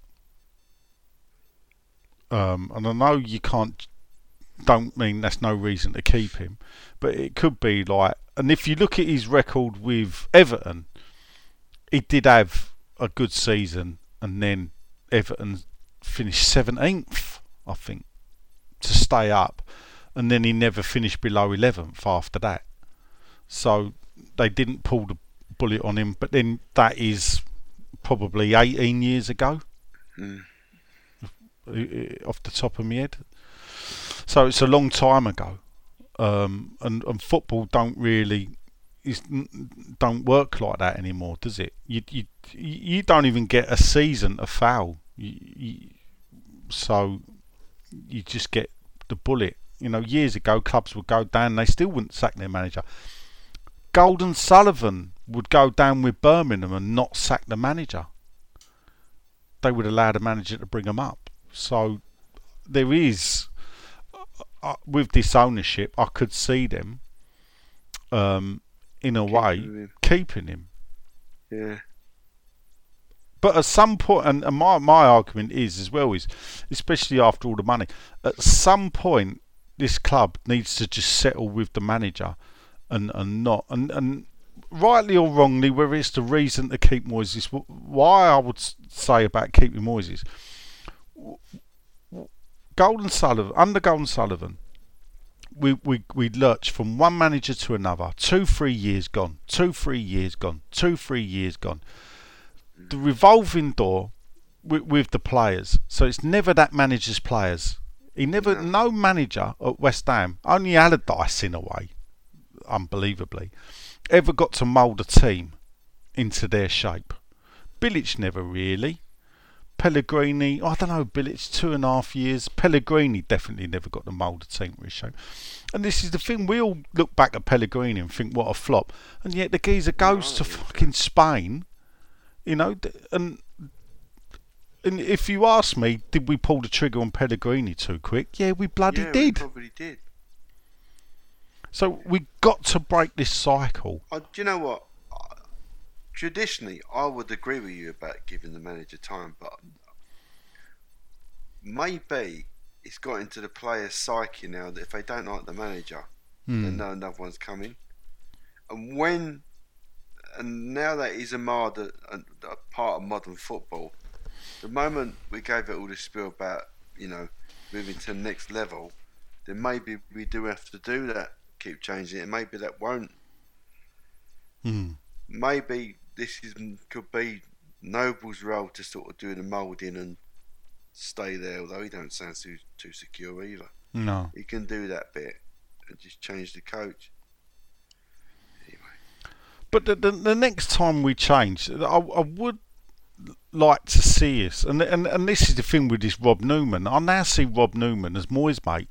Um, and I know you can't, don't mean that's no reason to keep him, but it could be like, and if you look at his record with Everton, he did have a good season, and then Everton finished 17th, I think, to stay up, and then he never finished below 11th after that. So they didn't pull the bullet on him, but then that is probably 18 years ago, Mm. off the top of my head. So it's a long time ago, um, and and football don't really is don't work like that anymore, does it? You you you don't even get a season a foul, you, you, so you just get the bullet. You know, years ago clubs would go down, they still wouldn't sack their manager. Golden Sullivan would go down with Birmingham and not sack the manager. They would allow the manager to bring them up. So there is, uh, with this ownership, I could see them, um, in a way, Keeping him. keeping him. Yeah. But at some point, and, and my, my argument is as well is, especially after all the money, at some point this club needs to just settle with the manager, and and not and and rightly or wrongly, whether it's the reason to keep wh- why I would say about keeping w- Golden Sullivan under Golden Sullivan. We, we we lurch from one manager to another. Two, three years gone. Two, three years gone. Two, three years gone the revolving door with, with the players. So it's never that manager's players. He never, no manager at West Ham, only Allardyce in a way, unbelievably, ever got to mould a team into their shape. Bilic never really. Pellegrini, I don't know, Bilic two and a half years. Pellegrini definitely never got to mould a team with his shape. And this is the thing, we all look back at Pellegrini and think what a flop. And yet the geezer goes to fucking Spain you know, and and if you ask me, did we pull the trigger on Pellegrini too quick? Yeah, we bloody yeah, we did. probably did. So we got to break this cycle. Uh, do you know what? Uh, Traditionally, I would agree with you about giving the manager time, but maybe it's got into the player's psyche now that if they don't like the manager, they Hmm. know another one's coming. And when, and now that he's a, mod, a, a part of modern football, the moment we gave it all this spiel about, you know, moving to the next level, then maybe we do have to do that, keep changing it, maybe that won't Hmm. maybe this is could be Noble's role to sort of do the moulding and stay there. Although he don't sound too too secure either. No. He can do that bit and just change the coach. Anyway. But the, the, the next time we change, I, I would like to see us, and and and this is the thing with this Rob Newman. I now see Rob Newman as Moyes' mate,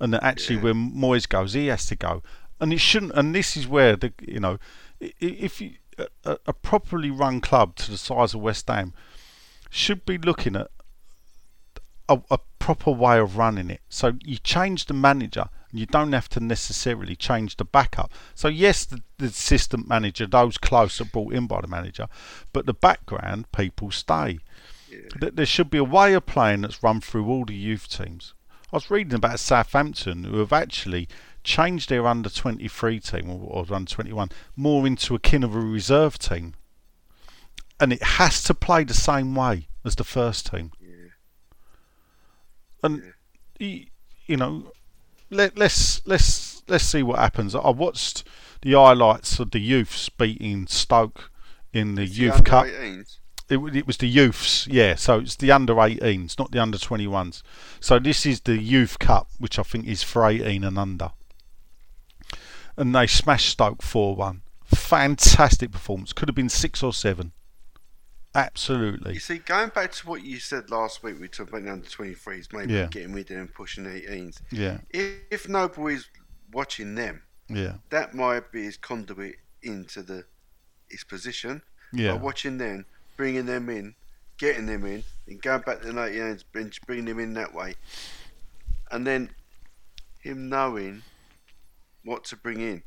and that actually when Moyes goes, he has to go, and it shouldn't. And this is where the you know, if you, a, a properly run club to the size of West Ham should be looking at a, a proper way of running it. So you change the manager, you don't have to necessarily change the backup. So yes, the, the assistant manager, those close are brought in by the manager, but the background people stay. Th- There should be a way of playing that's run through all the youth teams. I was reading about Southampton who have actually changed their under 23 team or, or under 21 more into akin of a reserve team. And it has to play the same way as the first team. And y- you know, let, let's let's let's see what happens. I watched the highlights of the youths beating Stoke in the The youth under cup. 18s. It, it was the youths, yeah. So it's the under 18s, not the under 21s. So this is the youth cup, which I think is for 18 and under. And they smashed Stoke 4-1. Fantastic performance. Could have been six or seven. Absolutely. You see, going back to what you said last week, we talked about the under 23s, maybe Yeah. getting with them and pushing 18s. Yeah, If, if Noble is watching them, yeah, that might be his conduit into the his position. yeah. By watching them, bringing them in, getting them in, and going back to the 18s, bring- bringing them in that way. And then him knowing what to bring in.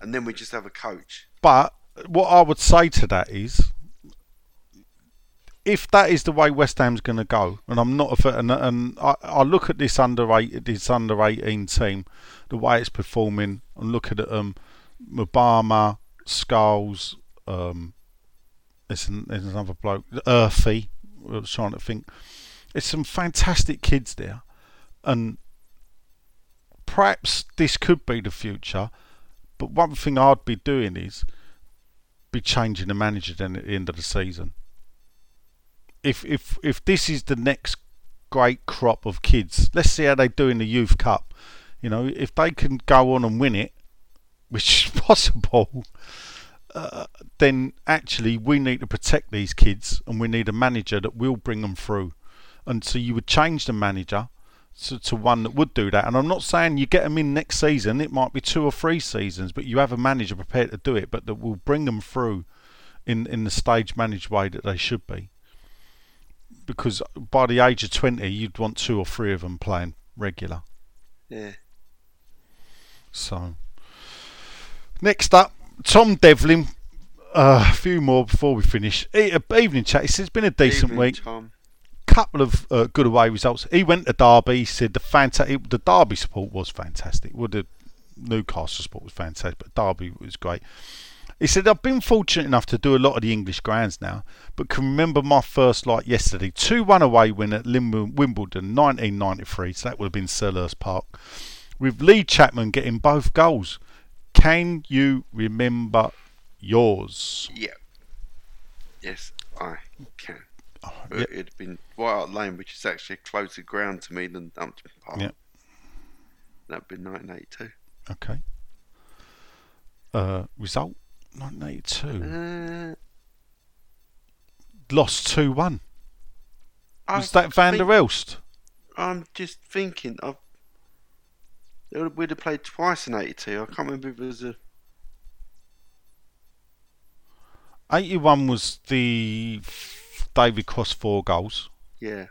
And then we just have a coach. But what I would say to that is, if that is the way West Ham's going to go, and I'm not a and, and I, I look at this under eight, this under 18 team, the way it's performing, and look at um, Mubama, Scarles, um, there's, an, there's another bloke, Earthy. I was trying to think. There's some fantastic kids there, and perhaps this could be the future. But one thing I'd be doing is be changing the manager then at the end of the season. If if if this is the next great crop of kids, let's see how they do in the youth cup. You know, if they can go on and win it, which is (laughs) possible, uh, then actually we need to protect these kids, and we need a manager that will bring them through. And so you would change the manager to, to one that would do that. And I'm not saying you get them in next season; it might be two or three seasons, but you have a manager prepared to do it, but that will bring them through in in the stage managed way that they should be. Because by the age of 20, you'd want two or three of them playing regular. Yeah. So, next up, Tom Devlin. Uh, a few more before we finish. E- uh, evening chat. He says it's been a decent Evening, week. Tom. Couple of uh, good away results. He went to Derby. He said the fanta- the Derby support was fantastic. Well, the Newcastle support was fantastic, but Derby was great. He said I've been fortunate enough to do a lot of the English grounds now, but can remember my first like yesterday, two one away win at Wimbledon, 1993. So that would have been Selhurst Park, with Lee Chapman getting both goals. Can you remember yours? Yeah. Yes, I can. Oh, But yeah. It'd been White Hart Lane, which is actually a closer ground to me than Upton Park. Yeah. That'd been 1982. Okay. Uh, result 1982. Uh, Lost 2 1. Was that Van der Elst? I'm just thinking would- We'd have played twice in 82. I can't remember if it was a. 81 was the David Cross four goals. Yeah.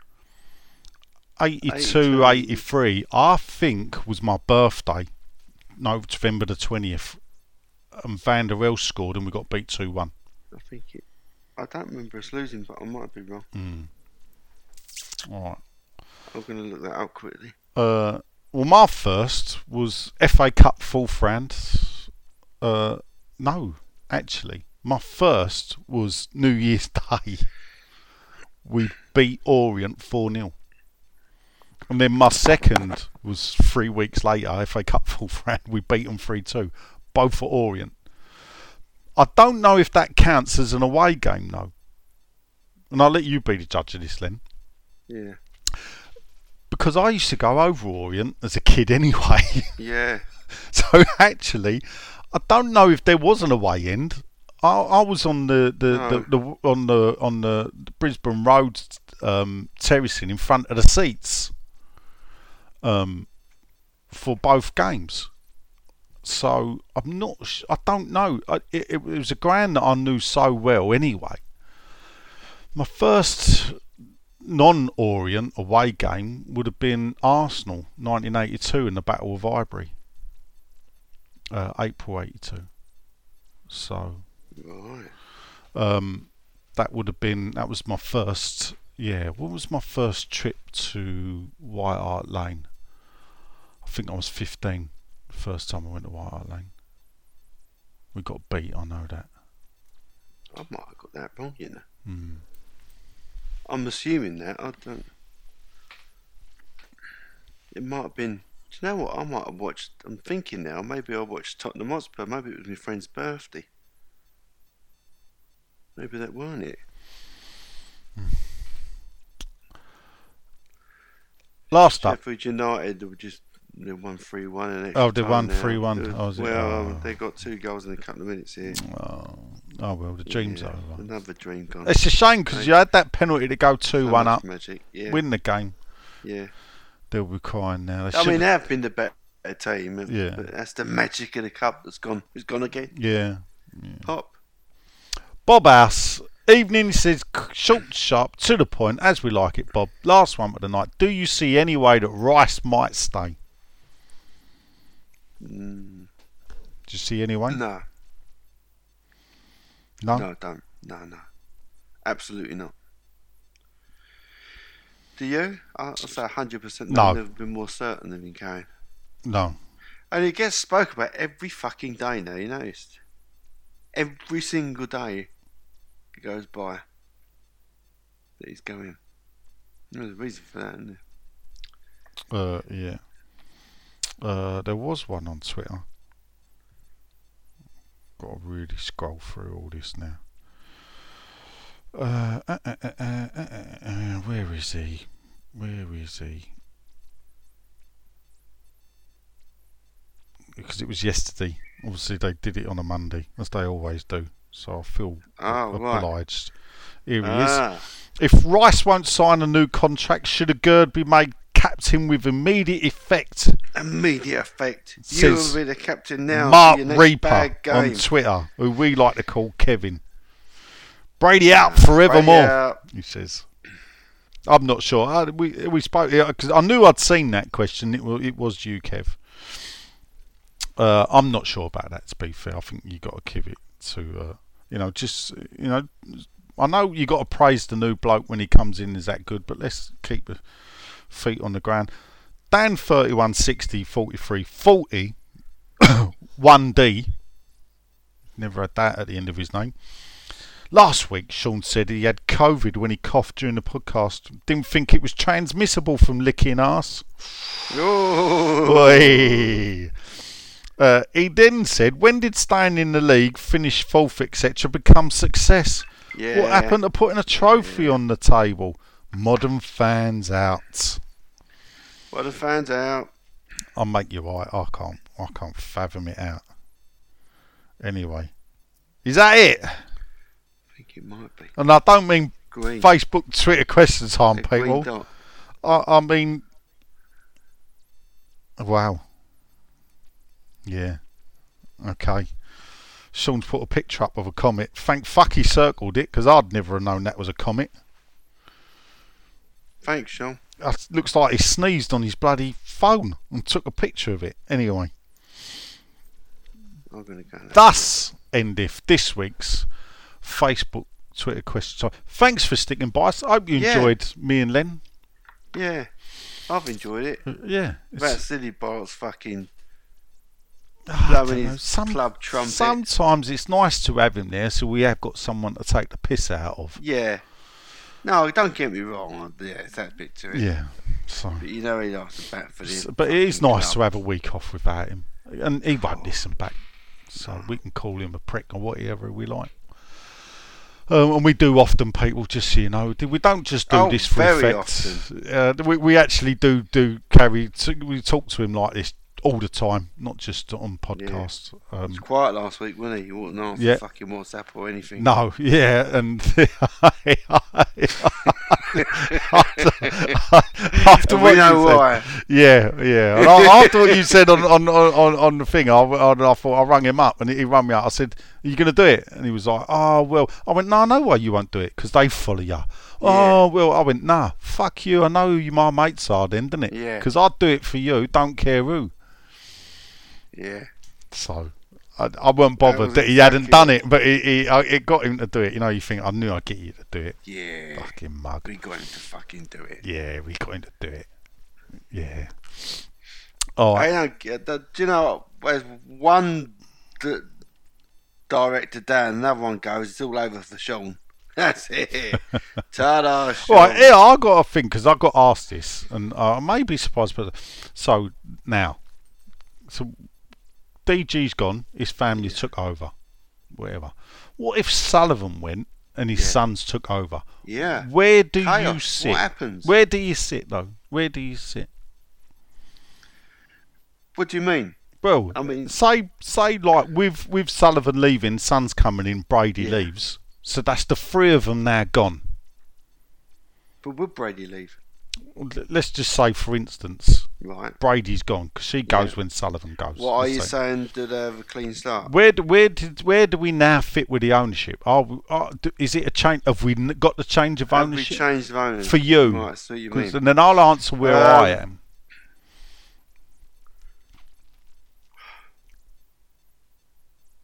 82, 82. 83, I think was my birthday. No, November the 20th. And Van der scored and we got beat 2 1. I think it. I don't remember us losing, but I might be wrong. Alright. I'm going to look that up quickly. Uh, well, my first was FA Cup fourth round. Uh, no, actually, my first was New Year's (laughs) Day. We beat Orient 4 0. And then my second was three weeks later, FA Cup fourth round. We beat them 3 2, both for Orient. I don't know if that counts as an away game, though. And I'll let you be the judge of this, Len Yeah. because I used to go over Orient as a kid anyway. (laughs) Yeah. so actually, I don't know if there was an away end. I, I was on the the, No. the, the on the on the Brisbane Road um, terracing in front of the seats um, for both games. So I'm not. Sh- I don't know. I, it, it was a ground that I knew so well anyway. My first non-Orient away game would have been Arsenal 1982 in the Battle of Highbury, uh, April 82. So Right. um, that would have been that was my first yeah what was my first trip to White Hart Lane I think I was 15 the first time I went to White Hart Lane we got beat I know that I might have got that wrong, you know. Hmm. I'm assuming that. I don't. It might have been. Do you know what? I might have watched. I'm thinking now. Maybe I watched Tottenham Hotspur. Maybe it was my friend's birthday. Maybe that weren't it. last up Sheffield United were just they won three one and Oh, they won 3-1. Oh, well, um, they got two goals in a couple of minutes here. oh, oh well the dream's Yeah, over Another dream gone. it's a shame because you had that penalty to go 2-1 So much up Magic. Yeah. win the game Yeah. they'll be crying now they I mean, they've been the better team. Yeah. But that's the magic of the cup that's gone. It's gone again. yeah Pop. Bob House, evening, says, short, sharp, to the point, as we like it, Bob. Last one of the night. Do you see any way that Rice might stay? Mm, Do you see anyone? no. No? No, don't. No, no. Absolutely not. Do you? I'll say 100% No. I've never been more certain than him carrying. No. And it gets spoke about every fucking day now, you noticed? Every single day it goes by that he's going. There's a reason for that, isn't there? Uh, yeah. Uh, there was one on Twitter. Got to really scroll through all this now. Uh, uh, uh, uh, where is he? Where is he? Because it was yesterday. Obviously, they did it on a Monday, as they always do. So I feel Oh, right. obliged. Here he Ah, is. If Rice won't sign a new contract, should Aguerd be made captain with immediate effect? immediate effect. You will be the captain now. Mark for your next Reaper on Twitter, who we like to call Kevin. Brady out forevermore, Yeah, he says. I'm not sure. I, we we spoke because I knew I'd seen that question. It was it was you, Kev. Uh, I'm not sure about that. To be fair, I think you got to give it to uh, you know just you know. I know you got to praise the new bloke when he comes in. Is that good? But let's keep the feet on the ground. Dan 31 60 43 40 (coughs) 1D. Never had that at the end of his name. Last week, Sean said he had COVID when he coughed during the podcast. Didn't think it was transmissible from licking ass. Oh, Oi. Uh, he then said, when did staying in the league, finish fourth, etc., become success? yeah. What happened to putting a trophy on the table? Modern fans out. The fans out. I'll make you right. I can't. I can't fathom it out. Anyway, is that it? I think it might be. And I don't mean Green. Facebook, Twitter question time, people. I, I mean, wow. Yeah. Okay. Sean's put a picture up of a comet. Thank fuck he circled it because I'd never have known that was a comet. Thanks, Sean. That looks like he sneezed on his bloody phone and took a picture of it. Anyway, I'm going to go now. thus endeth this week's Facebook, Twitter question time. Thanks for sticking by us. I hope you Yeah. enjoyed me and Len. Yeah, I've enjoyed it. Uh, Yeah. That silly Bart's fucking blowing his some- club trumpet. Sometimes it's nice to have him there, so we have got someone to take the piss out of. Yeah. No, don't get me wrong. Yeah, it's that bit to it. Yeah. So, But you know he likes to bat for the but it is nice to have a week off without him, and he won't listen back, so we can call him a prick or whatever we like. Um, and we do often, people. Just so you know, we don't just do Oh, this for very effect. Uh, we we actually do do carry. We talk to him like this all the time, not just on podcasts. Um, was quiet last week, wasn't he? He wasn't answer Yeah. fucking WhatsApp or anything. No, yeah, and (laughs) after And what you said, yeah, yeah. And after what you said on on, on, on the thing, I, I, I thought I rang him up and he rang me up. I said, "Are you going to do it?" And he was like, "Oh well." I went, "No, I know why you won't do it because they follow you." Oh well, I went, "Nah, fuck you. I know who you my mates are, then, didn't it? Yeah. Because I'd do it for you. Don't care who." Yeah. So I, I wasn't bothered was that, he hadn't done it, but he, he, I, it got him to do it. You know, you think I knew I'd get you to do it. Yeah. Fucking mug. We got him to fucking do it. Yeah, we got him to do it. Yeah. Oh, I don't get that. Do you know, there's one d- director down, another one goes, it's all over for Sean. (laughs) That's it. (laughs) Ta-da, Sean. right. Yeah, I got a thing because I got asked this, and uh, I may be surprised, but so now, so DG's gone. His family took over. Whatever. What if Sullivan went and his sons took over? Yeah. Where do you Chaos. What sit? happens? Where do you sit though? Where do you sit? What do you mean? Well, I mean- say say like with with Sullivan leaving, Son's coming in, Brady Yeah. leaves, so that's the three of them now gone. But would Brady leave? Let's just say, for instance, Right. Brady's gone because she goes Yeah. when Sullivan goes. What are you say. saying? Do they have a clean start? Where do, where did where do we now fit with the ownership? Are, we- are is it a change? Have we got the change of Have we ownership changed of owners? for you? Right, so you mean. And then I'll answer where Um, I am.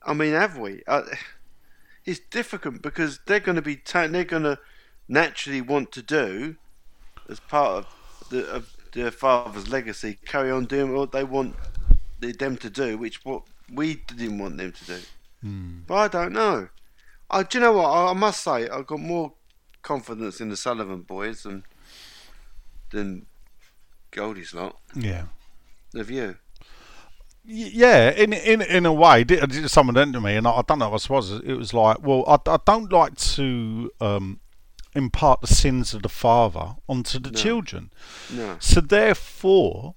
I mean, have we? Uh, it's difficult because they're going to be ta- they're going to naturally want to do as part of the of their father's legacy, carry on doing what they want them to do, which what we didn't want them to do. But I don't know. I, do you know what? I, I must say, I've got more confidence in the Sullivan boys than than Goldie's lot. Yeah. Have you? Yeah, in in in a way, someone went to me, and I, I don't know. what I suppose it was like, well, I, I don't like to um, impart the sins of the father onto the children. No. So therefore,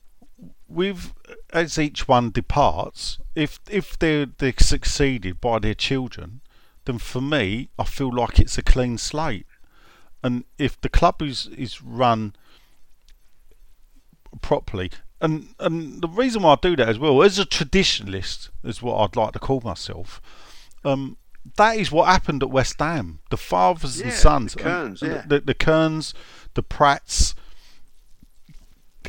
with as each one departs, if if they're, they're succeeded by their children, then for me, I feel like it's a clean slate. And if the club is is run properly. And and the reason why I do that as well, as a traditionalist, is what I'd like to call myself. Um, that is what happened at West Ham. The fathers and sons, the Cearns, yeah. the, the Cearns, the Pratts,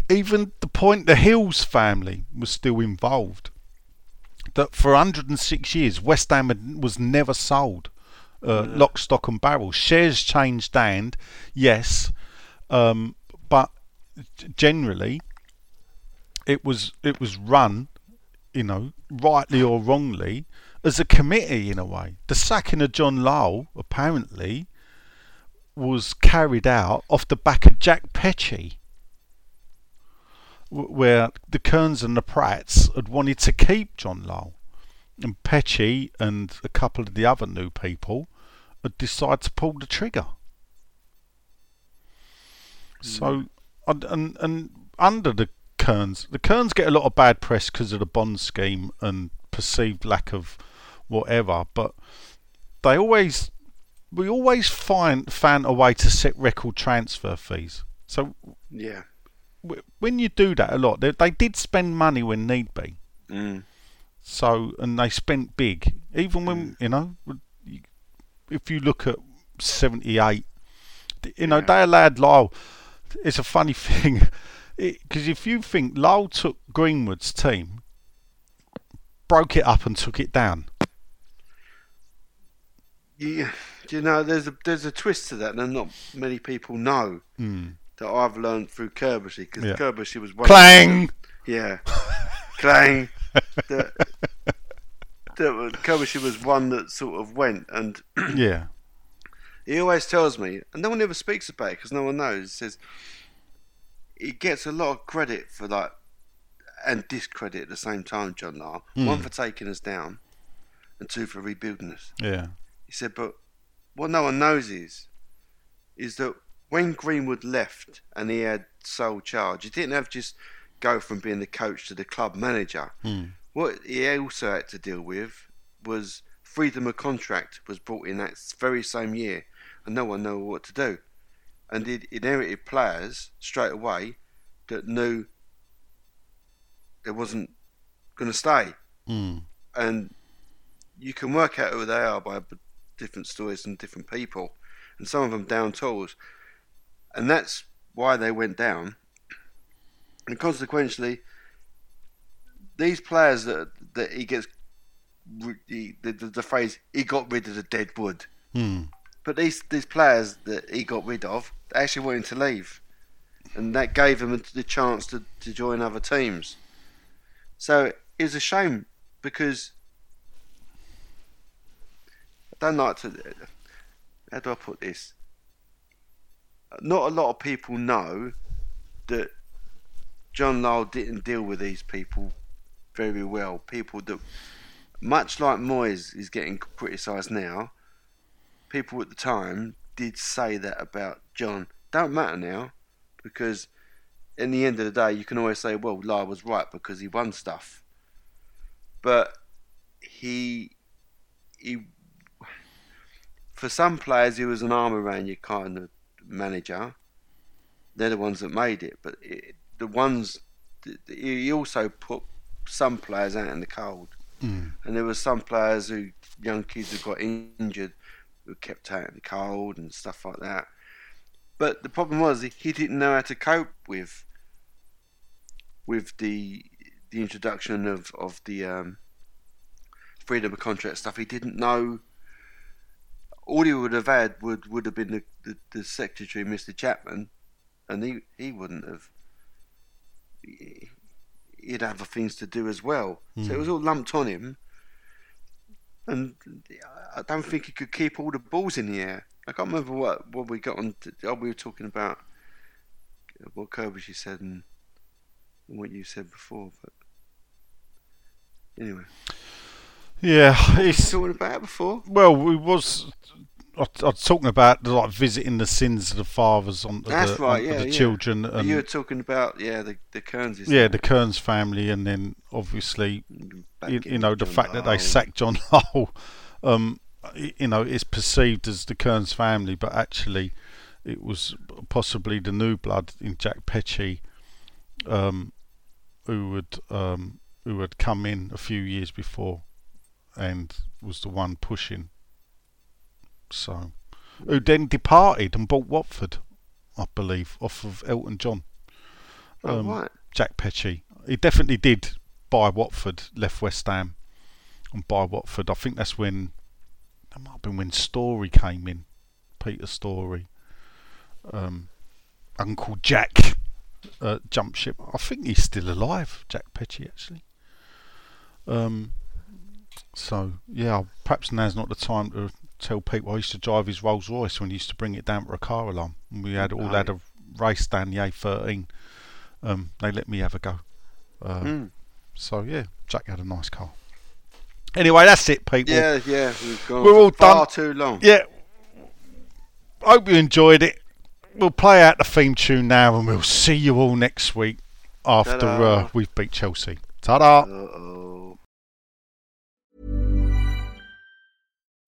even the point the Hills family was still involved. That for 106 years, West Ham had, was never sold. Uh, Lock, stock, and barrel. Shares changed hand, yes, um, but generally, it was it was run, you know, rightly or wrongly, as a committee in a way. The sacking of John Lyall apparently was carried out off the back of Jack Petchey, where the Cearns and the Pratts had wanted to keep John Lyall, and Petchey and a couple of the other new people had decided to pull the trigger. Hmm. So, and, and and under the Cearns, the Cearns get a lot of bad press because of the bond scheme and perceived lack of whatever, but they always, we always find found a way to set record transfer fees. So Yeah. w- when you do that a lot, they, they did spend money when need be. Mm. So and they spent big, even when you know, if you look at '78, you know Yeah. they allowed Lyall. It's a funny (laughs) thing because if you think Lyall took Greenwood's team, broke it up and took it down. Do you know there's a there's a twist to that, and not many people know that I've learned through Curbishley because. Yeah. Was one. Clang. Yeah, clang. that, that was one that sort of went, and (clears throat) Yeah, he always tells me, and no one ever speaks about it because no one knows. He says he gets a lot of credit for like and discredit at the same time. John Lyall, one Hmm. for taking us down, and two for rebuilding us. yeah, He said, but what no one knows is, is that when Greenwood left and he had sole charge, he didn't have just go from being the coach to the club manager. Hmm. What he also had to deal with was freedom of contract was brought in that very same year, and no one knew what to do. And he inherited players straight away that knew it wasn't going to stay. Hmm. And you can work out who they are by different stories and different people, and some of them down tools. And that's why they went down. And consequently, these players that that he gets he, the, the, the phrase he got rid of the dead wood. Hmm. But these these players that he got rid of actually wanted to leave, and that gave him the chance to, to join other teams. So it was a shame because Don't like to. How do I put this? Not a lot of people know that John Lyall didn't deal with these people very well. People that, much like Moyes is getting criticised now, people at the time did say that about John. Don't matter now, because in the end of the day, you can always say, well, Lyall was right because he won stuff. But he, he, for some players, he was an arm around you kind of manager. They're the ones that made it, but it, the ones he also put some players out in the cold, and there were some players who young kids who got injured who kept out in the cold and stuff like that. But the problem was he- he didn't know how to cope with with the the introduction of of the um, freedom of contract stuff. He didn't know. All he would have had would would have been the, the, the secretary, Mr. Chapman, and he he wouldn't have. he- He'd have other things to do as well. So it hmm. was all lumped on him, and I don't think he could keep all the balls in the air. I can't remember what, what we got on. To, oh, we were talking about what Kirby you said and, and what you said before, but anyway, Yeah, it's talking about it before. well, we was. I, I was talking about like visiting the sins of the fathers onto That's the, right, onto yeah, the yeah. children, and you were talking about yeah the the Cearnses. yeah, the Cearns family, and then obviously you, you know the John fact that they sacked John (laughs) Hull, um, you know, it's perceived as the Cearns family, but actually, it was possibly the new blood in Jack Petchey, um, who would um, who had come in a few years before, and was the one pushing. So, who then departed and bought Watford, I believe, off of Elton John. Oh, um, right. Jack Petchey. He definitely did buy Watford, left West Ham, and buy Watford. I think that's when that might have been when Storrie came in, Peter Storrie, um, Uncle Jack, uh, jumped ship. I think he's still alive, Jack Petchey actually. Um, so yeah, perhaps now's not the time to tell people I used to drive his Rolls Royce when he used to bring it down for a car alarm. And we had all had a race down the A13. Um, they let me have a go. Uh, Hmm. So yeah, Jack had a nice car. Anyway, that's it, people. Yeah, yeah, we've gone We're all far done. too long. Yeah. Hope you enjoyed it. We'll play out the theme tune now, and we'll see you all next week after uh, we've beat Chelsea. Ta-da! Uh-oh.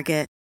Target.